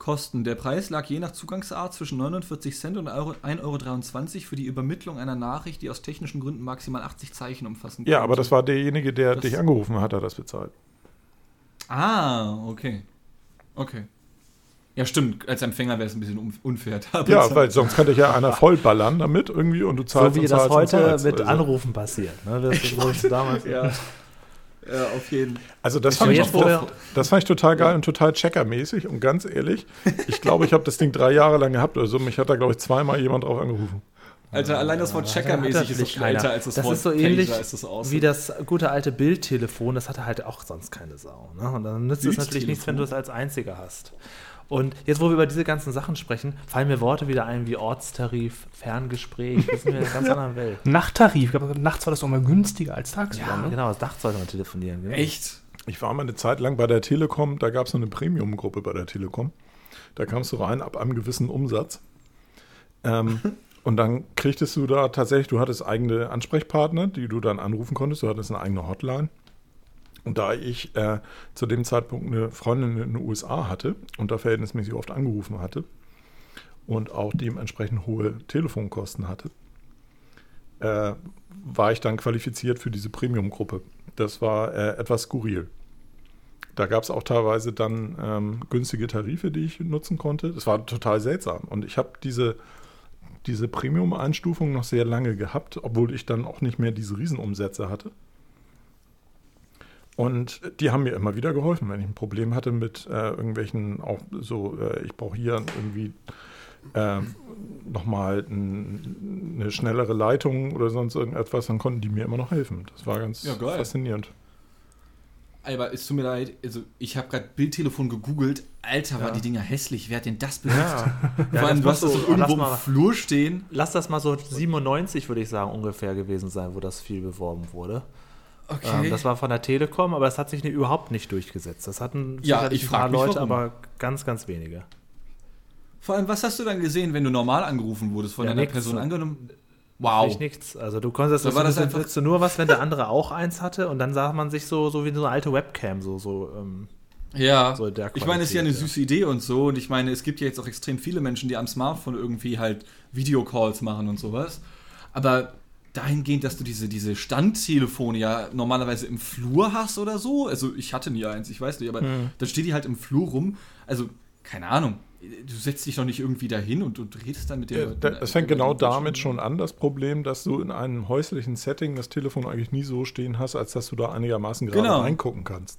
Kosten. Der Preis lag je nach Zugangsart zwischen 49 Cent und 1,23 Euro für die Übermittlung einer Nachricht, die aus technischen Gründen maximal 80 Zeichen umfassen kann. Ja, aber das war derjenige, der das dich angerufen hat, hat das bezahlt. Ah, okay. Okay. Ja, stimmt. Als Empfänger wäre es ein bisschen unfair. Ja, weil sonst könnte ja einer vollballern damit irgendwie und du zahlst So wie das heute mit also. Anrufen passiert. Ne? Das ist damals. [laughs] ja. Ja, auf jeden Fall. Also das fand, ich, das, das fand ich total geil ja. und total checkermäßig und ganz ehrlich, ich glaube, ich habe das Ding drei Jahre lang gehabt oder so. Mich hat da, glaube ich, zweimal jemand drauf angerufen. Alter, allein das Wort checkermäßig ist so viel älter als das, das Wort ist so ähnlich das wie das gute alte Bildtelefon. Das hatte halt auch sonst keine Sau. Ne? Und dann nützt es natürlich nichts, wenn du es als einziger hast. Und jetzt, wo wir über diese ganzen Sachen sprechen, fallen mir Worte wieder ein wie Ortstarif, Ferngespräch. Das sind wir in einer ganz [laughs] anderen Welt. Nachttarif. Nachts war das auch mal günstiger als tagsüber. Ja, ne? genau. Das nachts sollte man telefonieren. Genau. Echt? Ich war mal eine Zeit lang bei der Telekom. Da gab es so eine Premium-Gruppe bei der Telekom. Da kamst du rein ab einem gewissen Umsatz. Ähm, [laughs] Und dann kriegtest du da tatsächlich, du hattest eigene Ansprechpartner, die du dann anrufen konntest. Du hattest eine eigene Hotline. Und da ich äh, zu dem Zeitpunkt eine Freundin in den USA hatte und da verhältnismäßig oft angerufen hatte und auch dementsprechend hohe Telefonkosten hatte, äh, war ich dann qualifiziert für diese Premium-Gruppe. Das war äh, etwas skurril. Da gab es auch teilweise dann ähm, günstige Tarife, die ich nutzen konnte. Das war total seltsam. Und ich habe diese, diese Premium-Einstufung noch sehr lange gehabt, obwohl ich dann auch nicht mehr diese Riesenumsätze hatte. Und die haben mir immer wieder geholfen, wenn ich ein Problem hatte mit äh, irgendwelchen, auch so, äh, ich brauche hier irgendwie äh, nochmal ein, eine schnellere Leitung oder sonst irgendetwas, dann konnten die mir immer noch helfen. Das war ganz ja, faszinierend. Aber es tut mir leid, also ich habe gerade Bildtelefon gegoogelt. Alter, ja. war die Dinger hässlich. Wer hat denn das benutzt? Ja. [laughs] Vor allem, du hast das so irgendwo im Flur stehen. Lass das mal so 97, würde ich sagen, ungefähr gewesen sein, wo das viel beworben wurde. Okay. Ähm, das war von der Telekom, aber es hat sich überhaupt nicht durchgesetzt. Das hatten ja, ich ein paar Leute, warum. aber ganz, ganz wenige. Vor allem, was hast du dann gesehen, wenn du normal angerufen wurdest von ja, einer Person angenommen? Wow. Nicht nichts. Also du konntest das, war das einfach du nur was, wenn der andere auch eins hatte und dann sah man sich so, so wie so eine alte Webcam, so, so, ähm, ja, so ich meine, es ist ja eine süße Idee und so. Und ich meine, es gibt ja jetzt auch extrem viele Menschen, die am Smartphone irgendwie halt Videocalls machen und sowas. Aber dahingehend, dass du diese, diese Standtelefone ja normalerweise im Flur hast oder so. Also ich hatte nie eins, ich weiß nicht, aber hm. dann steht die halt im Flur rum. Also, keine Ahnung du setzt dich doch nicht irgendwie dahin und, und redest dann mit dem. Ja, das fängt genau damit schon an, das Problem, dass du in einem häuslichen Setting das Telefon eigentlich nie so stehen hast, als dass du da einigermaßen gerade genau. reingucken kannst.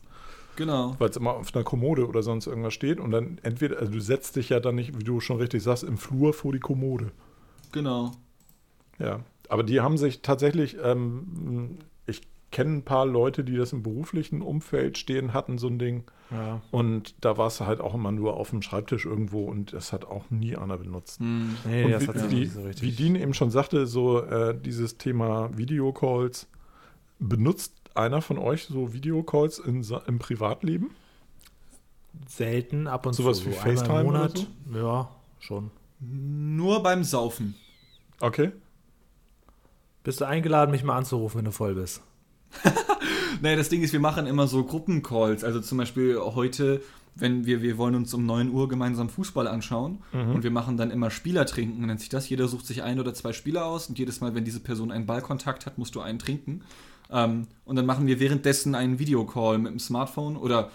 Genau. Weil es immer auf einer Kommode oder sonst irgendwas steht und dann entweder, also du setzt dich ja dann nicht, wie du schon richtig sagst, im Flur vor die Kommode. Genau. Ja, aber die haben sich tatsächlich, ähm, ich kenne ein paar Leute, die das im beruflichen Umfeld stehen hatten, so ein Ding. Ja. Und da war es halt auch immer nur auf dem Schreibtisch irgendwo und das hat auch nie einer benutzt. Hm. Nee, und wie, die, so wie Dean eben schon sagte, so äh, dieses Thema Videocalls, benutzt einer von euch so Videocalls in, im Privatleben? Selten, ab und Sowas zu. Sowas wie FaceTime im Monat? So? Ja, schon. Nur beim Saufen. Okay. Bist du eingeladen, mich mal anzurufen, wenn du voll bist? [laughs] naja, das Ding ist, wir machen immer so Gruppencalls. Also zum Beispiel heute, wenn wir, wir wollen uns um 9 Uhr gemeinsam Fußball anschauen mhm. und wir machen dann immer Spieler trinken, nennt sich das. Jeder sucht sich ein oder zwei Spieler aus und jedes Mal, wenn diese Person einen Ballkontakt hat, musst du einen trinken. Ähm, und dann machen wir währenddessen einen Videocall mit dem Smartphone oder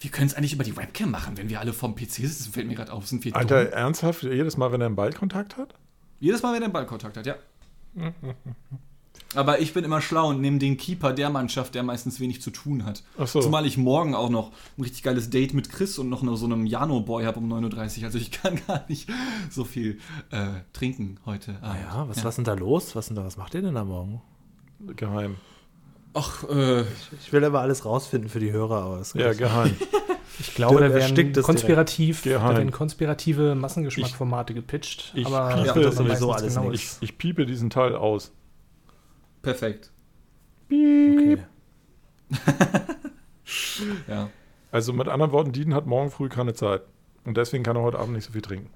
wir können es eigentlich über die Webcam machen, wenn wir alle vom PC sitzen, fällt mir gerade auf, sind wir Alter, dumm? ernsthaft? Jedes Mal, wenn er einen Ballkontakt hat? Jedes Mal, wenn er einen Ballkontakt hat, ja. Aber ich bin immer schlau und nehme den Keeper der Mannschaft, der meistens wenig zu tun hat. Ach so. Zumal ich morgen auch noch ein richtig geiles Date mit Chris und noch so einem Jano-Boy habe um 9.30 Uhr. Also ich [laughs] kann gar nicht so viel äh, trinken heute. Ah ja, was, ja. was ist denn da los? Was, denn da, was macht ihr denn da morgen? Geheim. Ach, äh. Ich will aber alles rausfinden für die Hörer aus. Ja, geheim. [laughs] Ich glaube, da werden, konspirativ, da werden konspirative Massengeschmackformate gepitcht. Ich, aber piepe das sowieso alles genau nicht. Ich, ich piepe diesen Teil aus. Perfekt. Okay. [laughs] ja. Also mit anderen Worten, Dean hat morgen früh keine Zeit. Und deswegen kann er heute Abend nicht so viel trinken.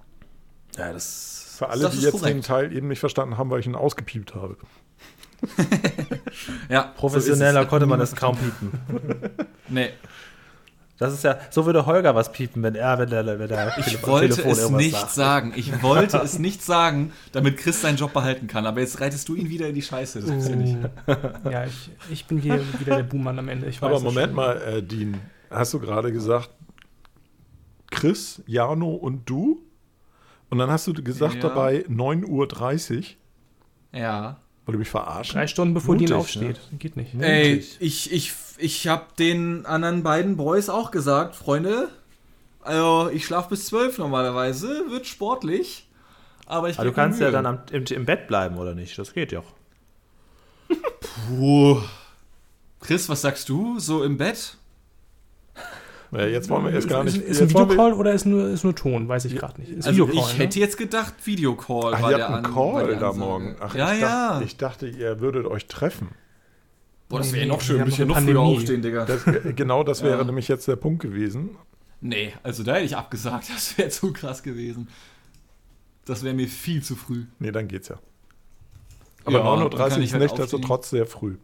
Ja, das. Für alle, die jetzt korrekt. den Teil eben nicht verstanden haben, weil ich ihn ausgepiept habe. [laughs] ja, professioneller so konnte man das kaum piepen. [laughs] nee. Das ist ja, so würde Holger was piepen, wenn er, wenn der, wenn der Ich Telefon, wollte Telefon es nicht sagt. sagen. Ich wollte es [laughs] nicht sagen, damit Chris seinen Job behalten kann. Aber jetzt reitest du ihn wieder in die Scheiße. Das uh. nicht. Ja, ich, ich bin hier wieder der Buhmann am Ende. aber Moment mal, äh, Dean. Hast du gerade gesagt, Chris, Jano und du? Und dann hast du gesagt ja. dabei 9.30 Uhr. Ja. Weil du mich verarschen? Drei Stunden bevor Mutig, Dean aufsteht. Ne? Geht nicht. Ey, ich, ich ich habe den anderen beiden Boys auch gesagt, Freunde, also ich schlafe bis zwölf normalerweise, wird sportlich. Aber ich aber du kannst ja dann am, im, im, Bett bleiben, oder nicht? Das geht ja auch. Puh. Chris, was sagst du? So im Bett? Ja, jetzt wollen wir jetzt gar nicht. Ist, ist ein Videocall oder ist nur, ist nur Ton? Weiß ich gerade nicht. Ist also Videocall, ich ne? hätte jetzt gedacht, Videocall Ach, war ihr habt einen Call da morgen. Ach, ja, ich ja. Dachte, ich dachte, ihr würdet euch treffen. Boah, das wäre ja noch schön, ein bisschen noch früher aufstehen, Digga. Das, genau das wäre [laughs] ja. nämlich jetzt der Punkt gewesen. Nee, also da hätte ich abgesagt, [laughs] das wäre zu krass gewesen. Das wäre mir viel zu früh. Nee, dann geht's ja. Aber ja, 9.30 Uhr ist halt nichtsdestotrotz sehr früh.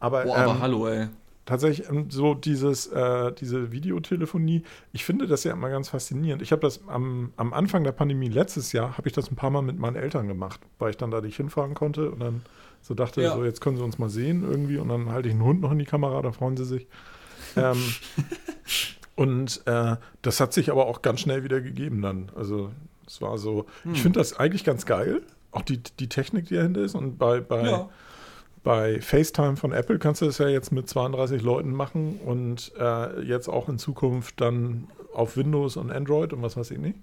Aber, Boah, aber ähm, hallo, ey. Tatsächlich ähm, so dieses, äh, diese Videotelefonie, ich finde das ja immer ganz faszinierend. Ich habe das am, am Anfang der Pandemie letztes Jahr, habe ich das ein paar Mal mit meinen Eltern gemacht, weil ich dann da nicht hinfahren konnte und dann so dachte, ja. so jetzt können sie uns mal sehen irgendwie und dann halte ich einen Hund noch in die Kamera, da freuen sie sich. ähm, [laughs] und äh, das hat sich aber auch ganz schnell wieder gegeben dann. Also es war so, hm. ich finde das eigentlich ganz geil, auch die, die Technik, die dahinter ist. Und bei, bei, ja. Bei FaceTime von Apple kannst du das ja jetzt mit 32 Leuten machen und äh, jetzt auch in Zukunft dann auf Windows und Android und was weiß ich nicht.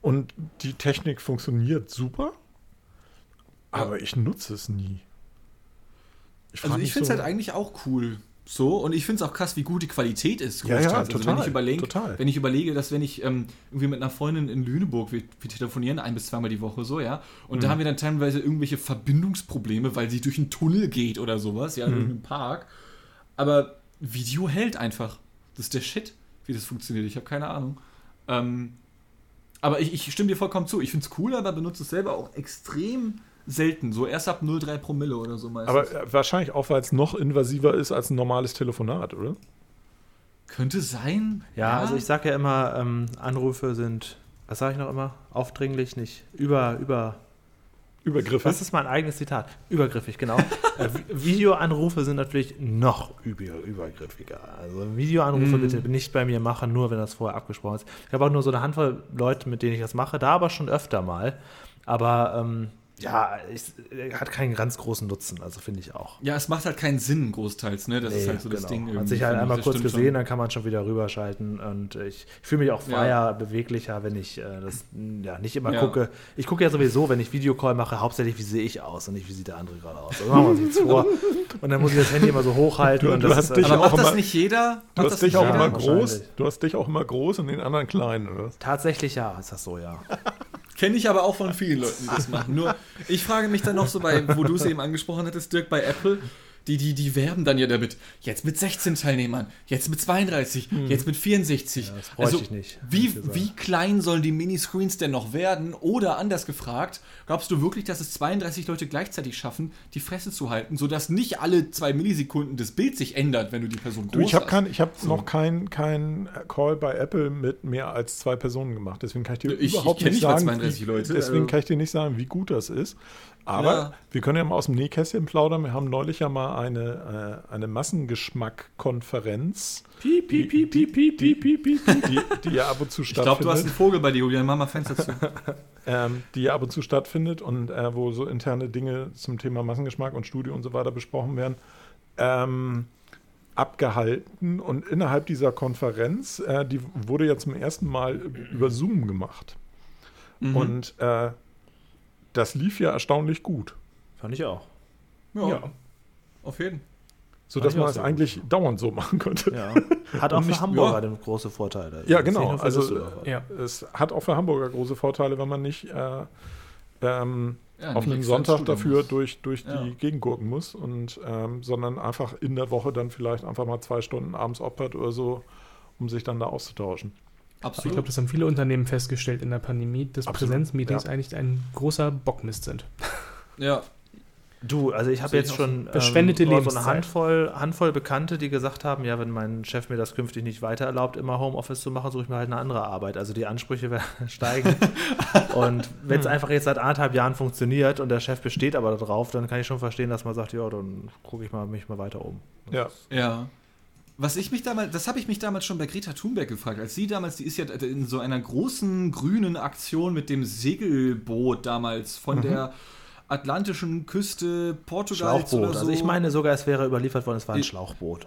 Und die Technik funktioniert super, aber ich nutze es nie. Ich also ich finde es so, halt eigentlich auch cool. So, und ich finde es auch krass, wie gut die Qualität ist. Ja, ja, total, also wenn ich, überleg, total. wenn ich überlege, dass wenn ich ähm, irgendwie mit einer Freundin in Lüneburg, wir, wir, telefonieren ein bis zweimal die Woche so, ja, und mhm. da haben wir dann teilweise irgendwelche Verbindungsprobleme, weil sie durch einen Tunnel geht oder sowas, ja, mhm. durch einen Park. Aber Video hält einfach. Das ist der Shit, wie das funktioniert. Ich habe keine Ahnung. Ähm, aber ich, ich stimme dir vollkommen zu. Ich finde es cool, aber benutze es selber auch extrem selten. So erst ab 0,3 Promille oder so meistens. Aber äh, wahrscheinlich auch, weil es noch invasiver ist als ein normales Telefonat, oder? Könnte sein. Ja, ja. also ich sage ja immer, ähm, Anrufe sind, was sage ich noch immer? Aufdringlich, nicht über, über. Übergriffig. Das ist mein eigenes Zitat. Übergriffig, genau. [laughs] äh, Videoanrufe sind natürlich noch über, übergriffiger. Also Videoanrufe mm. bitte nicht bei mir machen, nur wenn das vorher abgesprochen ist. Ich habe auch nur so eine Handvoll Leute, mit denen ich das mache, da aber schon öfter mal. Aber ähm, ja, es hat keinen ganz großen Nutzen, also finde ich auch. Ja, es macht halt keinen Sinn großteils, ne? Das nee, ist halt so genau. das Ding. Man hat sich halt einmal kurz gesehen, schon. dann kann man schon wieder rüberschalten und ich fühle mich auch freier, ja. beweglicher, wenn ich äh, das ja, nicht immer ja. gucke. Ich gucke ja sowieso, wenn ich Videocall mache, hauptsächlich, wie sehe ich aus und nicht, wie sieht der andere gerade aus. Also machen wir uns vor. Und dann muss ich das Handy immer so hochhalten. Du, und du das hast ist, dich aber auch macht immer, das nicht jeder? Du hast dich auch immer groß. Du hast dich auch immer groß und den anderen klein, oder? Tatsächlich ja, ist das so, ja. Kenne ich aber auch von vielen Leuten, die das machen. Nur, ich frage mich dann noch so bei, wo du es eben angesprochen hattest, Dirk, bei Apple, die, die, die werben dann ja damit. Jetzt mit 16 Teilnehmern, jetzt mit 32, hm. jetzt mit 64. Ja, das also, ich nicht. Wie, wie klein sollen die Miniscreens denn noch werden? Oder anders gefragt, glaubst du wirklich, dass es 32 Leute gleichzeitig schaffen, die Fresse zu halten, sodass nicht alle zwei Millisekunden das Bild sich ändert, wenn du die Person groß du, ich hab kein, Ich habe so. noch keinen kein Call bei Apple mit mehr als zwei Personen gemacht. Deswegen kann ich dir ich, überhaupt ich nicht sagen, wie, Leute, deswegen also. kann ich dir nicht sagen, wie gut das ist. Aber ja. wir können ja mal aus dem Nähkästchen plaudern. Wir haben neulich ja mal eine, äh, eine Massengeschmack-Konferenz. Piep, piep, piep, piep, piep, piep, piep, piep. Die, die ja ab und zu stattfindet. Ich glaube, du hast einen Vogel bei dir, Julian. Mach mal Fenster zu. [laughs] ähm, die ja ab und zu stattfindet und äh, wo so interne Dinge zum Thema Massengeschmack und Studio und so weiter besprochen werden. Ähm, abgehalten und innerhalb dieser Konferenz, äh, die wurde ja zum ersten Mal über Zoom gemacht. Mhm. Und äh, das lief ja erstaunlich gut. Fand ich auch. Ja. ja. Auf jeden Fall. So dass man es eigentlich gut. dauernd so machen könnte. Ja. [laughs] Hat auch für Hamburger ja. große Vorteile. Ja, genau. Also ja. es hat auch für Hamburger große Vorteile, wenn man nicht äh, ähm, ja, auf einen Sonntag dafür muss. durch, durch die Gegend gucken muss, und, ähm, sondern einfach in der Woche dann vielleicht einfach mal zwei Stunden abends opfert oder so, um sich dann da auszutauschen. Absolut. Ich glaube, das haben viele Unternehmen festgestellt in der Pandemie, dass Absolut. Präsenzmeetings ja. eigentlich ein großer Bockmist sind. Ja. Du, also ich habe jetzt schon verschwendete ähm, so eine Handvoll, Handvoll Bekannte, die gesagt haben, ja, wenn mein Chef mir das künftig nicht weiter erlaubt, immer Homeoffice zu machen, suche ich mir halt eine andere Arbeit. Also die Ansprüche werden [laughs] steigen. [laughs] und wenn es hm. einfach jetzt seit anderthalb Jahren funktioniert und der Chef besteht aber darauf, dann kann ich schon verstehen, dass man sagt, ja, dann gucke ich mal mich mal weiter um. Ja. Ja was ich mich damals, das habe ich mich damals schon bei Greta Thunberg gefragt, als sie damals, die ist ja in so einer großen grünen Aktion mit dem Segelboot damals von mhm. der atlantischen Küste Portugals Schlauchboot. oder so. Also ich meine sogar, es wäre überliefert worden, es war ein Schlauchboot.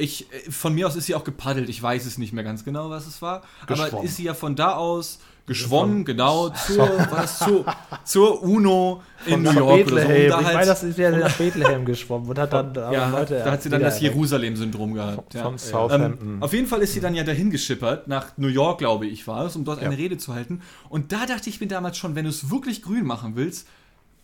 Ich, von mir aus ist sie auch gepaddelt, ich weiß es nicht mehr ganz genau, was es war. Aber ist sie ja von da aus geschwommen, genau, [laughs] zur, was, zur, zur UNO in New York Bethlehem. oder so. Um ich halt meine, das ist ja nach Bethlehem geschwommen und hat dann ja, Leute. Da hat sie dann das Jerusalem-Syndrom gehabt. Von, ja. Southampton. Ähm, auf jeden Fall ist sie dann ja dahin geschippert, nach New York, glaube ich, war es, um dort ja. eine Rede zu halten. Und da dachte ich mir damals schon, wenn du es wirklich grün machen willst,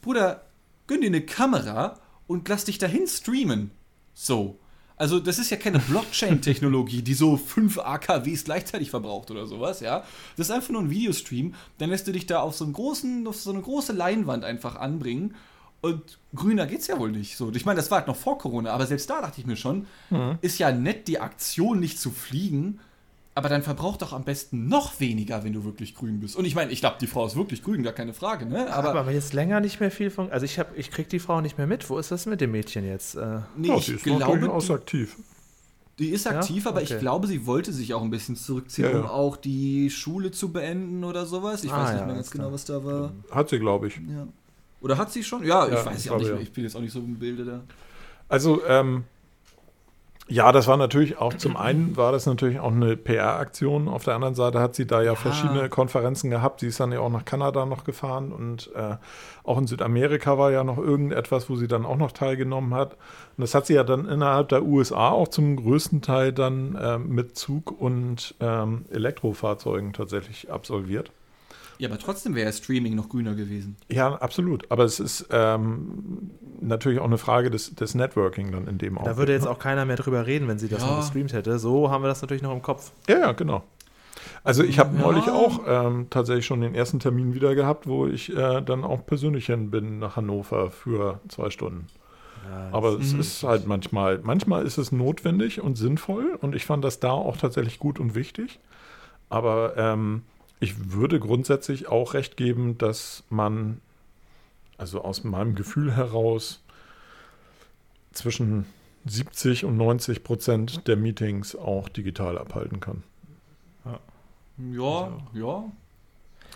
Bruder, gönn dir eine Kamera und lass dich dahin streamen. So. Also, das ist ja keine Blockchain-Technologie, die so fünf AKWs gleichzeitig verbraucht oder sowas, ja. Das ist einfach nur ein Videostream. Dann lässt du dich da auf so, einen großen, auf so eine große Leinwand einfach anbringen. Und grüner geht's ja wohl nicht. So, ich meine, das war halt noch vor Corona, aber selbst da dachte ich mir schon, mhm. ist ja nett, die Aktion nicht zu fliegen, aber dann verbraucht doch am besten noch weniger, wenn du wirklich grün bist. Und ich meine, ich glaube, die Frau ist wirklich grün, gar keine Frage, ne? Aber, aber jetzt länger nicht mehr viel von. Also ich habe, ich krieg die Frau nicht mehr mit. Wo ist das mit dem Mädchen jetzt? Äh, nee, oh, ich ist glaube, durchaus aktiv. Die ist aktiv, ja? aber okay. ich glaube, sie wollte sich auch ein bisschen zurückziehen, ja, ja. um auch die Schule zu beenden oder sowas. Ich ah, weiß nicht mehr ganz genau, was da war. Hat sie, glaube ich. Oder hat sie schon? Ja, ich weiß ja auch nicht mehr. Ich bin jetzt auch nicht so im Bilde da. Also, ähm, ja, das war natürlich auch, zum einen war das natürlich auch eine PR-Aktion. Auf der anderen Seite hat sie da ja, ja, verschiedene Konferenzen gehabt. Sie ist dann ja auch nach Kanada noch gefahren und äh, auch in Südamerika war ja noch irgendetwas, wo sie dann auch noch teilgenommen hat. Und das hat sie ja dann innerhalb der USA auch zum größten Teil dann äh, mit Zug und ähm, Elektrofahrzeugen tatsächlich absolviert. Ja, aber trotzdem wäre Streaming noch grüner gewesen. Ja, absolut. Aber es ist ähm, natürlich auch eine Frage des, des Networking dann in dem Augenblick. Da würde jetzt ne? auch keiner mehr drüber reden, wenn sie das ja. noch gestreamt hätte. So haben wir das natürlich noch im Kopf. Ja, ja, genau. Also ich habe ja. neulich auch ähm, tatsächlich schon den ersten Termin wieder gehabt, wo ich äh, dann auch persönlich hin bin nach Hannover für zwei Stunden. Ja, Aber es ist halt manchmal, manchmal ist es notwendig und sinnvoll und ich fand das da auch tatsächlich gut und wichtig. Aber ähm, ich würde grundsätzlich auch recht geben, dass man, also aus meinem Gefühl heraus, zwischen 70 und 90 Prozent der Meetings auch digital abhalten kann. Ja, ja. ja.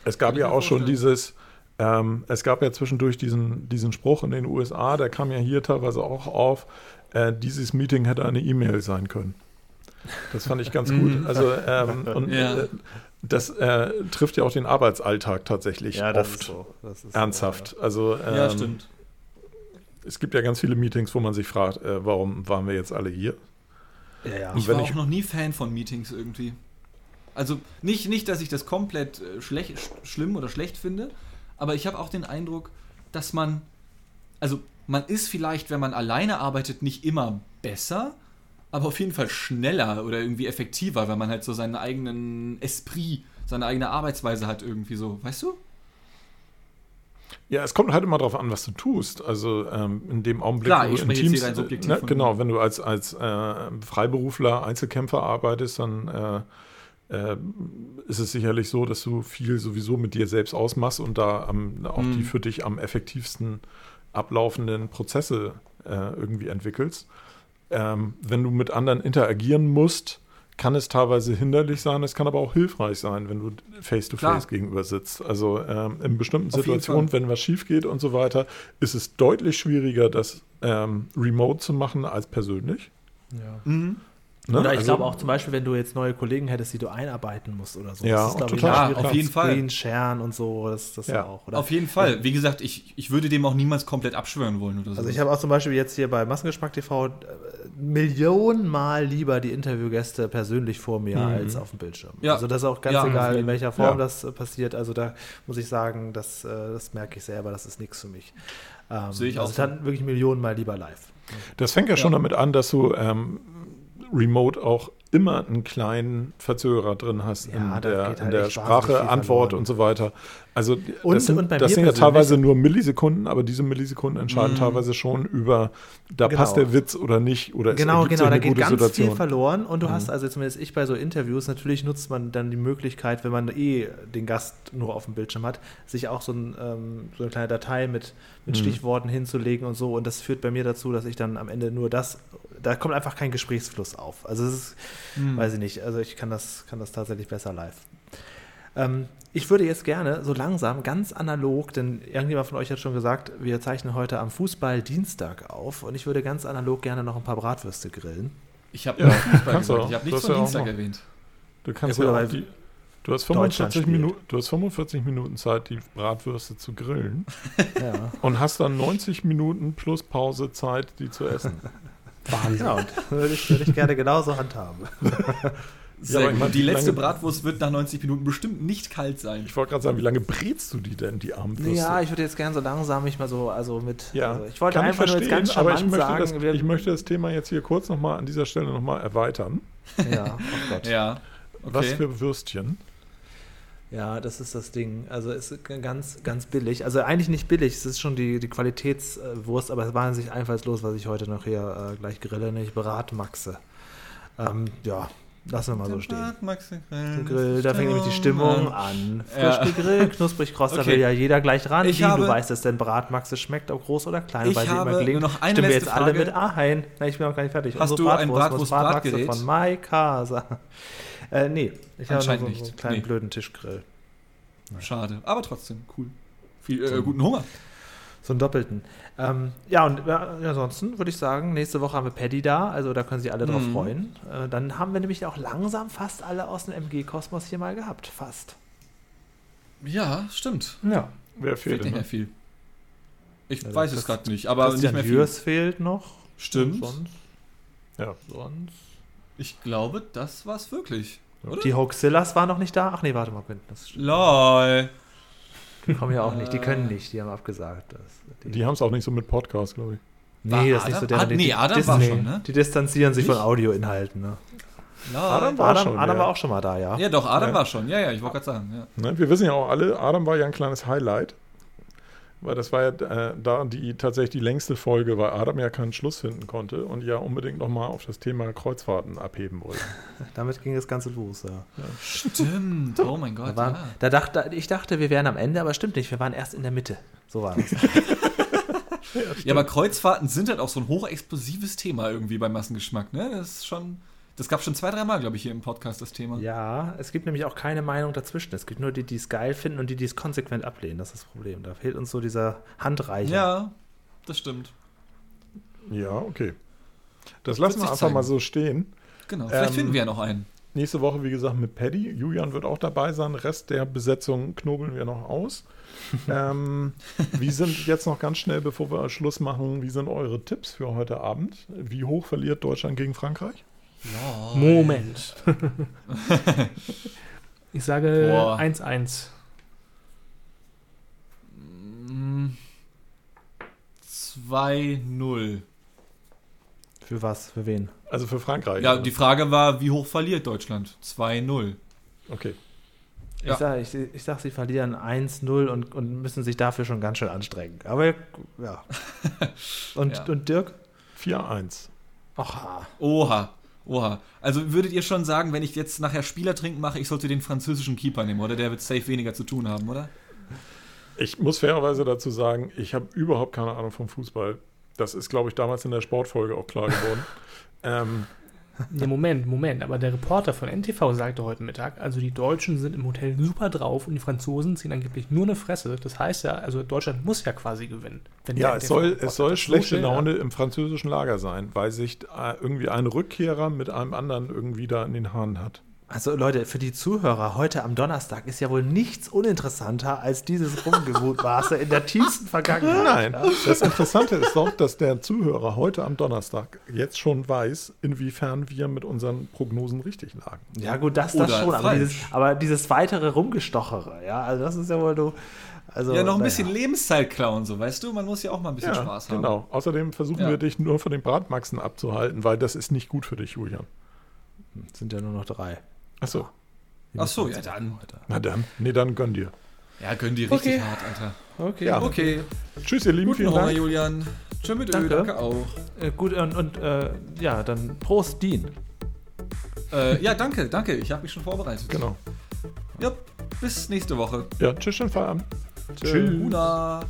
Es gab ja auch schon dieses, ähm, es gab ja zwischendurch diesen, diesen Spruch in den USA, der kam ja hier teilweise auch auf, äh, dieses Meeting hätte eine E-Mail sein können. Das fand ich ganz gut. Mhm. Also, ähm, und ja. äh, das äh, trifft ja auch den Arbeitsalltag tatsächlich ja, oft so. ernsthaft. So, also, ähm, ja, stimmt. Es gibt ja ganz viele Meetings, wo man sich fragt, äh, warum waren wir jetzt alle hier? Ja, ja. Ich war ich auch noch nie Fan von Meetings irgendwie. Also nicht, nicht dass ich das komplett äh, schlecht, schlimm oder schlecht finde, aber ich habe auch den Eindruck, dass man, also man ist vielleicht, wenn man alleine arbeitet, nicht immer besser, aber auf jeden Fall schneller oder irgendwie effektiver, weil man halt so seinen eigenen Esprit, seine eigene Arbeitsweise hat irgendwie so, weißt du? Ja, es kommt halt immer darauf an, was du tust. Also ähm, in dem Augenblick, Klar, wo du in Teams, ne, genau, wenn du als, als äh, Freiberufler, Einzelkämpfer arbeitest, dann äh, äh, ist es sicherlich so, dass du viel sowieso mit dir selbst ausmachst und da am, auch mhm. die für dich am effektivsten ablaufenden Prozesse äh, irgendwie entwickelst. Ähm, wenn du mit anderen interagieren musst, kann es teilweise hinderlich sein, es kann aber auch hilfreich sein, wenn du face-to-face -face gegenüber sitzt. Also ähm, in bestimmten Auf Situationen, wenn was schief geht und so weiter, ist es deutlich schwieriger, das ähm, remote zu machen als persönlich. Ja. Mhm. Ne? Oder ich also, glaube auch zum Beispiel, wenn du jetzt neue Kollegen hättest, die du einarbeiten musst oder so. Ja, das ist, total. Ich, auf jeden Fall. Screen sharen und so, das, das ja. auch. Oder? Auf jeden Fall. Wie gesagt, ich, ich würde dem auch niemals komplett abschwören wollen oder so. Also ich habe auch zum Beispiel jetzt hier bei Massengeschmack TV äh, Millionenmal lieber die Interviewgäste persönlich vor mir mhm. als auf dem Bildschirm. Ja. Also das ist auch ganz ja, egal, in welcher Form das äh, passiert. Also da muss ich sagen, das, äh, das merke ich selber, das ist nichts für mich. Ähm, Sehe ich also auch. Also dann wirklich Millionenmal lieber live. Das fängt ja schon damit an, dass du ähm, remote auch immer einen kleinen Verzögerer drin hast ja, in der, halt in der Sprache, Antwort und so weiter. Also und, das sind, das sind ja teilweise nur Millisekunden, aber diese Millisekunden entscheiden mm. teilweise schon über, da genau. passt der Witz oder nicht oder genau, es genau, da geht ganz Situation. viel verloren und du mm. hast also zumindest ich bei so Interviews natürlich nutzt man dann die Möglichkeit, wenn man eh den Gast nur auf dem Bildschirm hat, sich auch so, ein, ähm, so eine kleine Datei mit, mit mm. Stichworten hinzulegen und so und das führt bei mir dazu, dass ich dann am Ende nur das, da kommt einfach kein Gesprächsfluss auf. Also es ist hm. Weiß ich nicht. Also ich kann das, kann das tatsächlich besser live. Ähm, ich würde jetzt gerne so langsam, ganz analog, denn irgendjemand von euch hat schon gesagt, wir zeichnen heute am Fußball-Dienstag auf und ich würde ganz analog gerne noch ein paar Bratwürste grillen. Ich habe ja, Fußball gesagt, ich habe nichts von Dienstag erwähnt. Du kannst ja, ja die, du, hast 45 Minuten, du hast 45 Minuten Zeit, die Bratwürste zu grillen [laughs] ja. und hast dann 90 Minuten plus Pause Zeit, die zu essen. [laughs] Wahnsinn. Und würde ich, würde ich gerne genauso handhaben. [laughs] Sehr Ja, gut. die letzte Bratwurst wird nach 90 Minuten bestimmt nicht kalt sein. Ich wollte gerade sagen, wie lange brätst du die denn, die Armbrüste? Ja, ich würde jetzt gerne so langsam mich mal so, also mit. Ja, also ich wollte kann einfach ich nur jetzt ganz aber ich möchte, sagen, das, wir, ich möchte das Thema jetzt hier kurz nochmal an dieser Stelle nochmal erweitern. ja, oh Gott. Ja. Was Okay. für Würstchen? Ja, das ist das Ding. Also es ist ganz, ganz billig. Also eigentlich nicht billig, es ist schon die, die Qualitätswurst, aber es war wahnsinnig einfallslos, was ich heute noch hier äh, gleich grille, nämlich Bratmaxe. Ähm, ja, lassen wir mal so stehen. Grill, da fängt nämlich die Stimmung an. Frisch Ja. gegrillt, knusprig kross, da Okay. will ja jeder gleich ran. Ich habe- du weißt es denn, Bratmaxe schmeckt, ob groß oder klein, weil sie immer gelingt. noch eine Stimmen wir jetzt alle Frage. mit A ein. Nein, ich bin noch gar nicht fertig. Hast Unsere du ein Bratwurst Bratmaxe Bratwurst-Bratgerät? von Mai Casa. Äh, nee, ich habe so, so einen nicht. kleinen Nee. blöden Tischgrill. Schade. Aber trotzdem, cool. Viel, äh, guten Hunger. So einen doppelten. Ähm, ja, und äh, ansonsten würde ich sagen, nächste Woche haben wir Paddy da, also da können sich alle drauf Mhm. freuen. Äh, dann haben wir nämlich auch langsam fast alle aus dem MG-Kosmos hier mal gehabt. Fast. Ja, stimmt. Ja. Wer Fehlt fehlt nicht mehr viel. Ich Ja, weiß es gerade nicht, aber nicht Christian mehr viel. Fehlt noch. Stimmt. Sonst, Ja. sonst. Ich glaube, das war's wirklich. Oder? Die Hoaxillas waren noch nicht da. Ach nee, warte mal, das LOL. die kommen ja auch nicht. Die können nicht, die haben abgesagt. Das, Die haben es auch nicht so mit Podcast, glaube ich. nee, War das ist nicht so Adam? deren. Ah, nee, die, Adam die, war die, schon, ne? Die distanzieren sich Nicht? von Audioinhalten. Ne? LOL. Adam war Adam, schon, Adam ja. war auch schon mal da, ja. Ja, doch, Adam Ja. war schon. Ja, ja, ich wollte gerade sagen. Ja. Ne? Wir wissen ja auch alle, Adam war ja ein kleines Highlight. Weil das war ja äh, da die tatsächlich die längste Folge, weil Adam ja keinen Schluss finden konnte und ja unbedingt nochmal auf das Thema Kreuzfahrten abheben wollte. [laughs] Damit ging das Ganze los, ja. Stimmt. Oh mein Da Gott. waren, ja. da dachte, ich dachte, wir wären am Ende, aber stimmt nicht. Wir waren erst in der Mitte. So war es. [laughs] ja, aber Kreuzfahrten sind halt auch so ein hochexplosives Thema irgendwie beim Massengeschmack. Ne? Das ist schon. Das gab schon zwei, dreimal, glaube ich, hier im Podcast das Thema. ja, es gibt nämlich auch keine Meinung dazwischen. Es gibt nur die, die es geil finden und die, die es konsequent ablehnen. Das ist das Problem. Da fehlt uns so dieser Handreicher. Ja, das stimmt. Ja, okay. Das lassen wir einfach zeigen. mal so stehen. Genau. Vielleicht Ähm, finden wir ja noch einen. Nächste Woche, wie gesagt, mit Paddy. Julian wird auch dabei sein. Rest der Besetzung knobeln wir noch aus. [laughs] ähm, wie sind jetzt noch ganz schnell, bevor wir Schluss machen, wie sind eure Tipps für heute Abend? Wie hoch verliert Deutschland gegen Frankreich? Moment. [laughs] ich sage Boah. 1-1. Mm, 2-0. Für was? Für wen? Also für Frankreich. Ja, die Frage war, wie hoch verliert Deutschland? 2-0. Okay. Ja. Ich sage, ich, ich sag, sie verlieren 1-0 und, und müssen sich dafür schon ganz schön anstrengen. Aber ja. [laughs] Und, Ja. und Dirk? 4-1. Ach, Oha. Oha. Also würdet ihr schon sagen, wenn ich jetzt nachher Spieler trinken mache, ich sollte den französischen Keeper nehmen, oder? Der wird safe weniger zu tun haben, oder? Ich muss fairerweise dazu sagen, ich habe überhaupt keine Ahnung vom Fußball. Das ist, glaube ich, damals in der Sportfolge auch klar geworden. [laughs] ähm, Ja, Moment, Moment. Aber der Reporter von NTV sagte heute Mittag, also die Deutschen sind im Hotel super drauf und die Franzosen ziehen angeblich nur eine Fresse. Das heißt ja, also Deutschland muss ja quasi gewinnen. wenn ja, es soll, es soll so schlechte schön, Laune im französischen Lager sein, weil sich äh, irgendwie ein Rückkehrer mit einem anderen irgendwie da in den Haaren hat. Also Leute, für die Zuhörer, heute am Donnerstag ist ja wohl nichts uninteressanter als dieses Rumgemutmaße in der tiefsten Vergangenheit. Nein, das Interessante ist doch, dass der Zuhörer heute am Donnerstag jetzt schon weiß, inwiefern wir mit unseren Prognosen richtig lagen. Ja gut, das, das Oder schon, aber dieses, aber dieses weitere Rumgestochere, ja, also das ist ja wohl du, also ja, noch ein bisschen Lebenszeit klauen, so, weißt du? Man muss ja auch mal ein bisschen Ja, Spaß haben. genau. Außerdem versuchen Ja. wir dich nur von den Bratmaxen abzuhalten, weil das ist nicht gut für dich, Julian. sind ja nur noch drei. Ach so. Ach so, ja dann. Na dann. Nee, dann gönn dir. Ja, gönn dir richtig okay. hart, Alter. Okay. Ja. okay. Tschüss, ihr Lieben. Guten vielen Dank. Julian. Tschüss mit danke. Ö, danke auch. Äh, gut, und, und äh, ja, dann Prost, Dean. Äh, ja, danke, danke. Ich habe mich schon vorbereitet. Genau. Ja, bis nächste Woche. Ja, tschüss, schönen Feierabend. Tschüss. tschüss.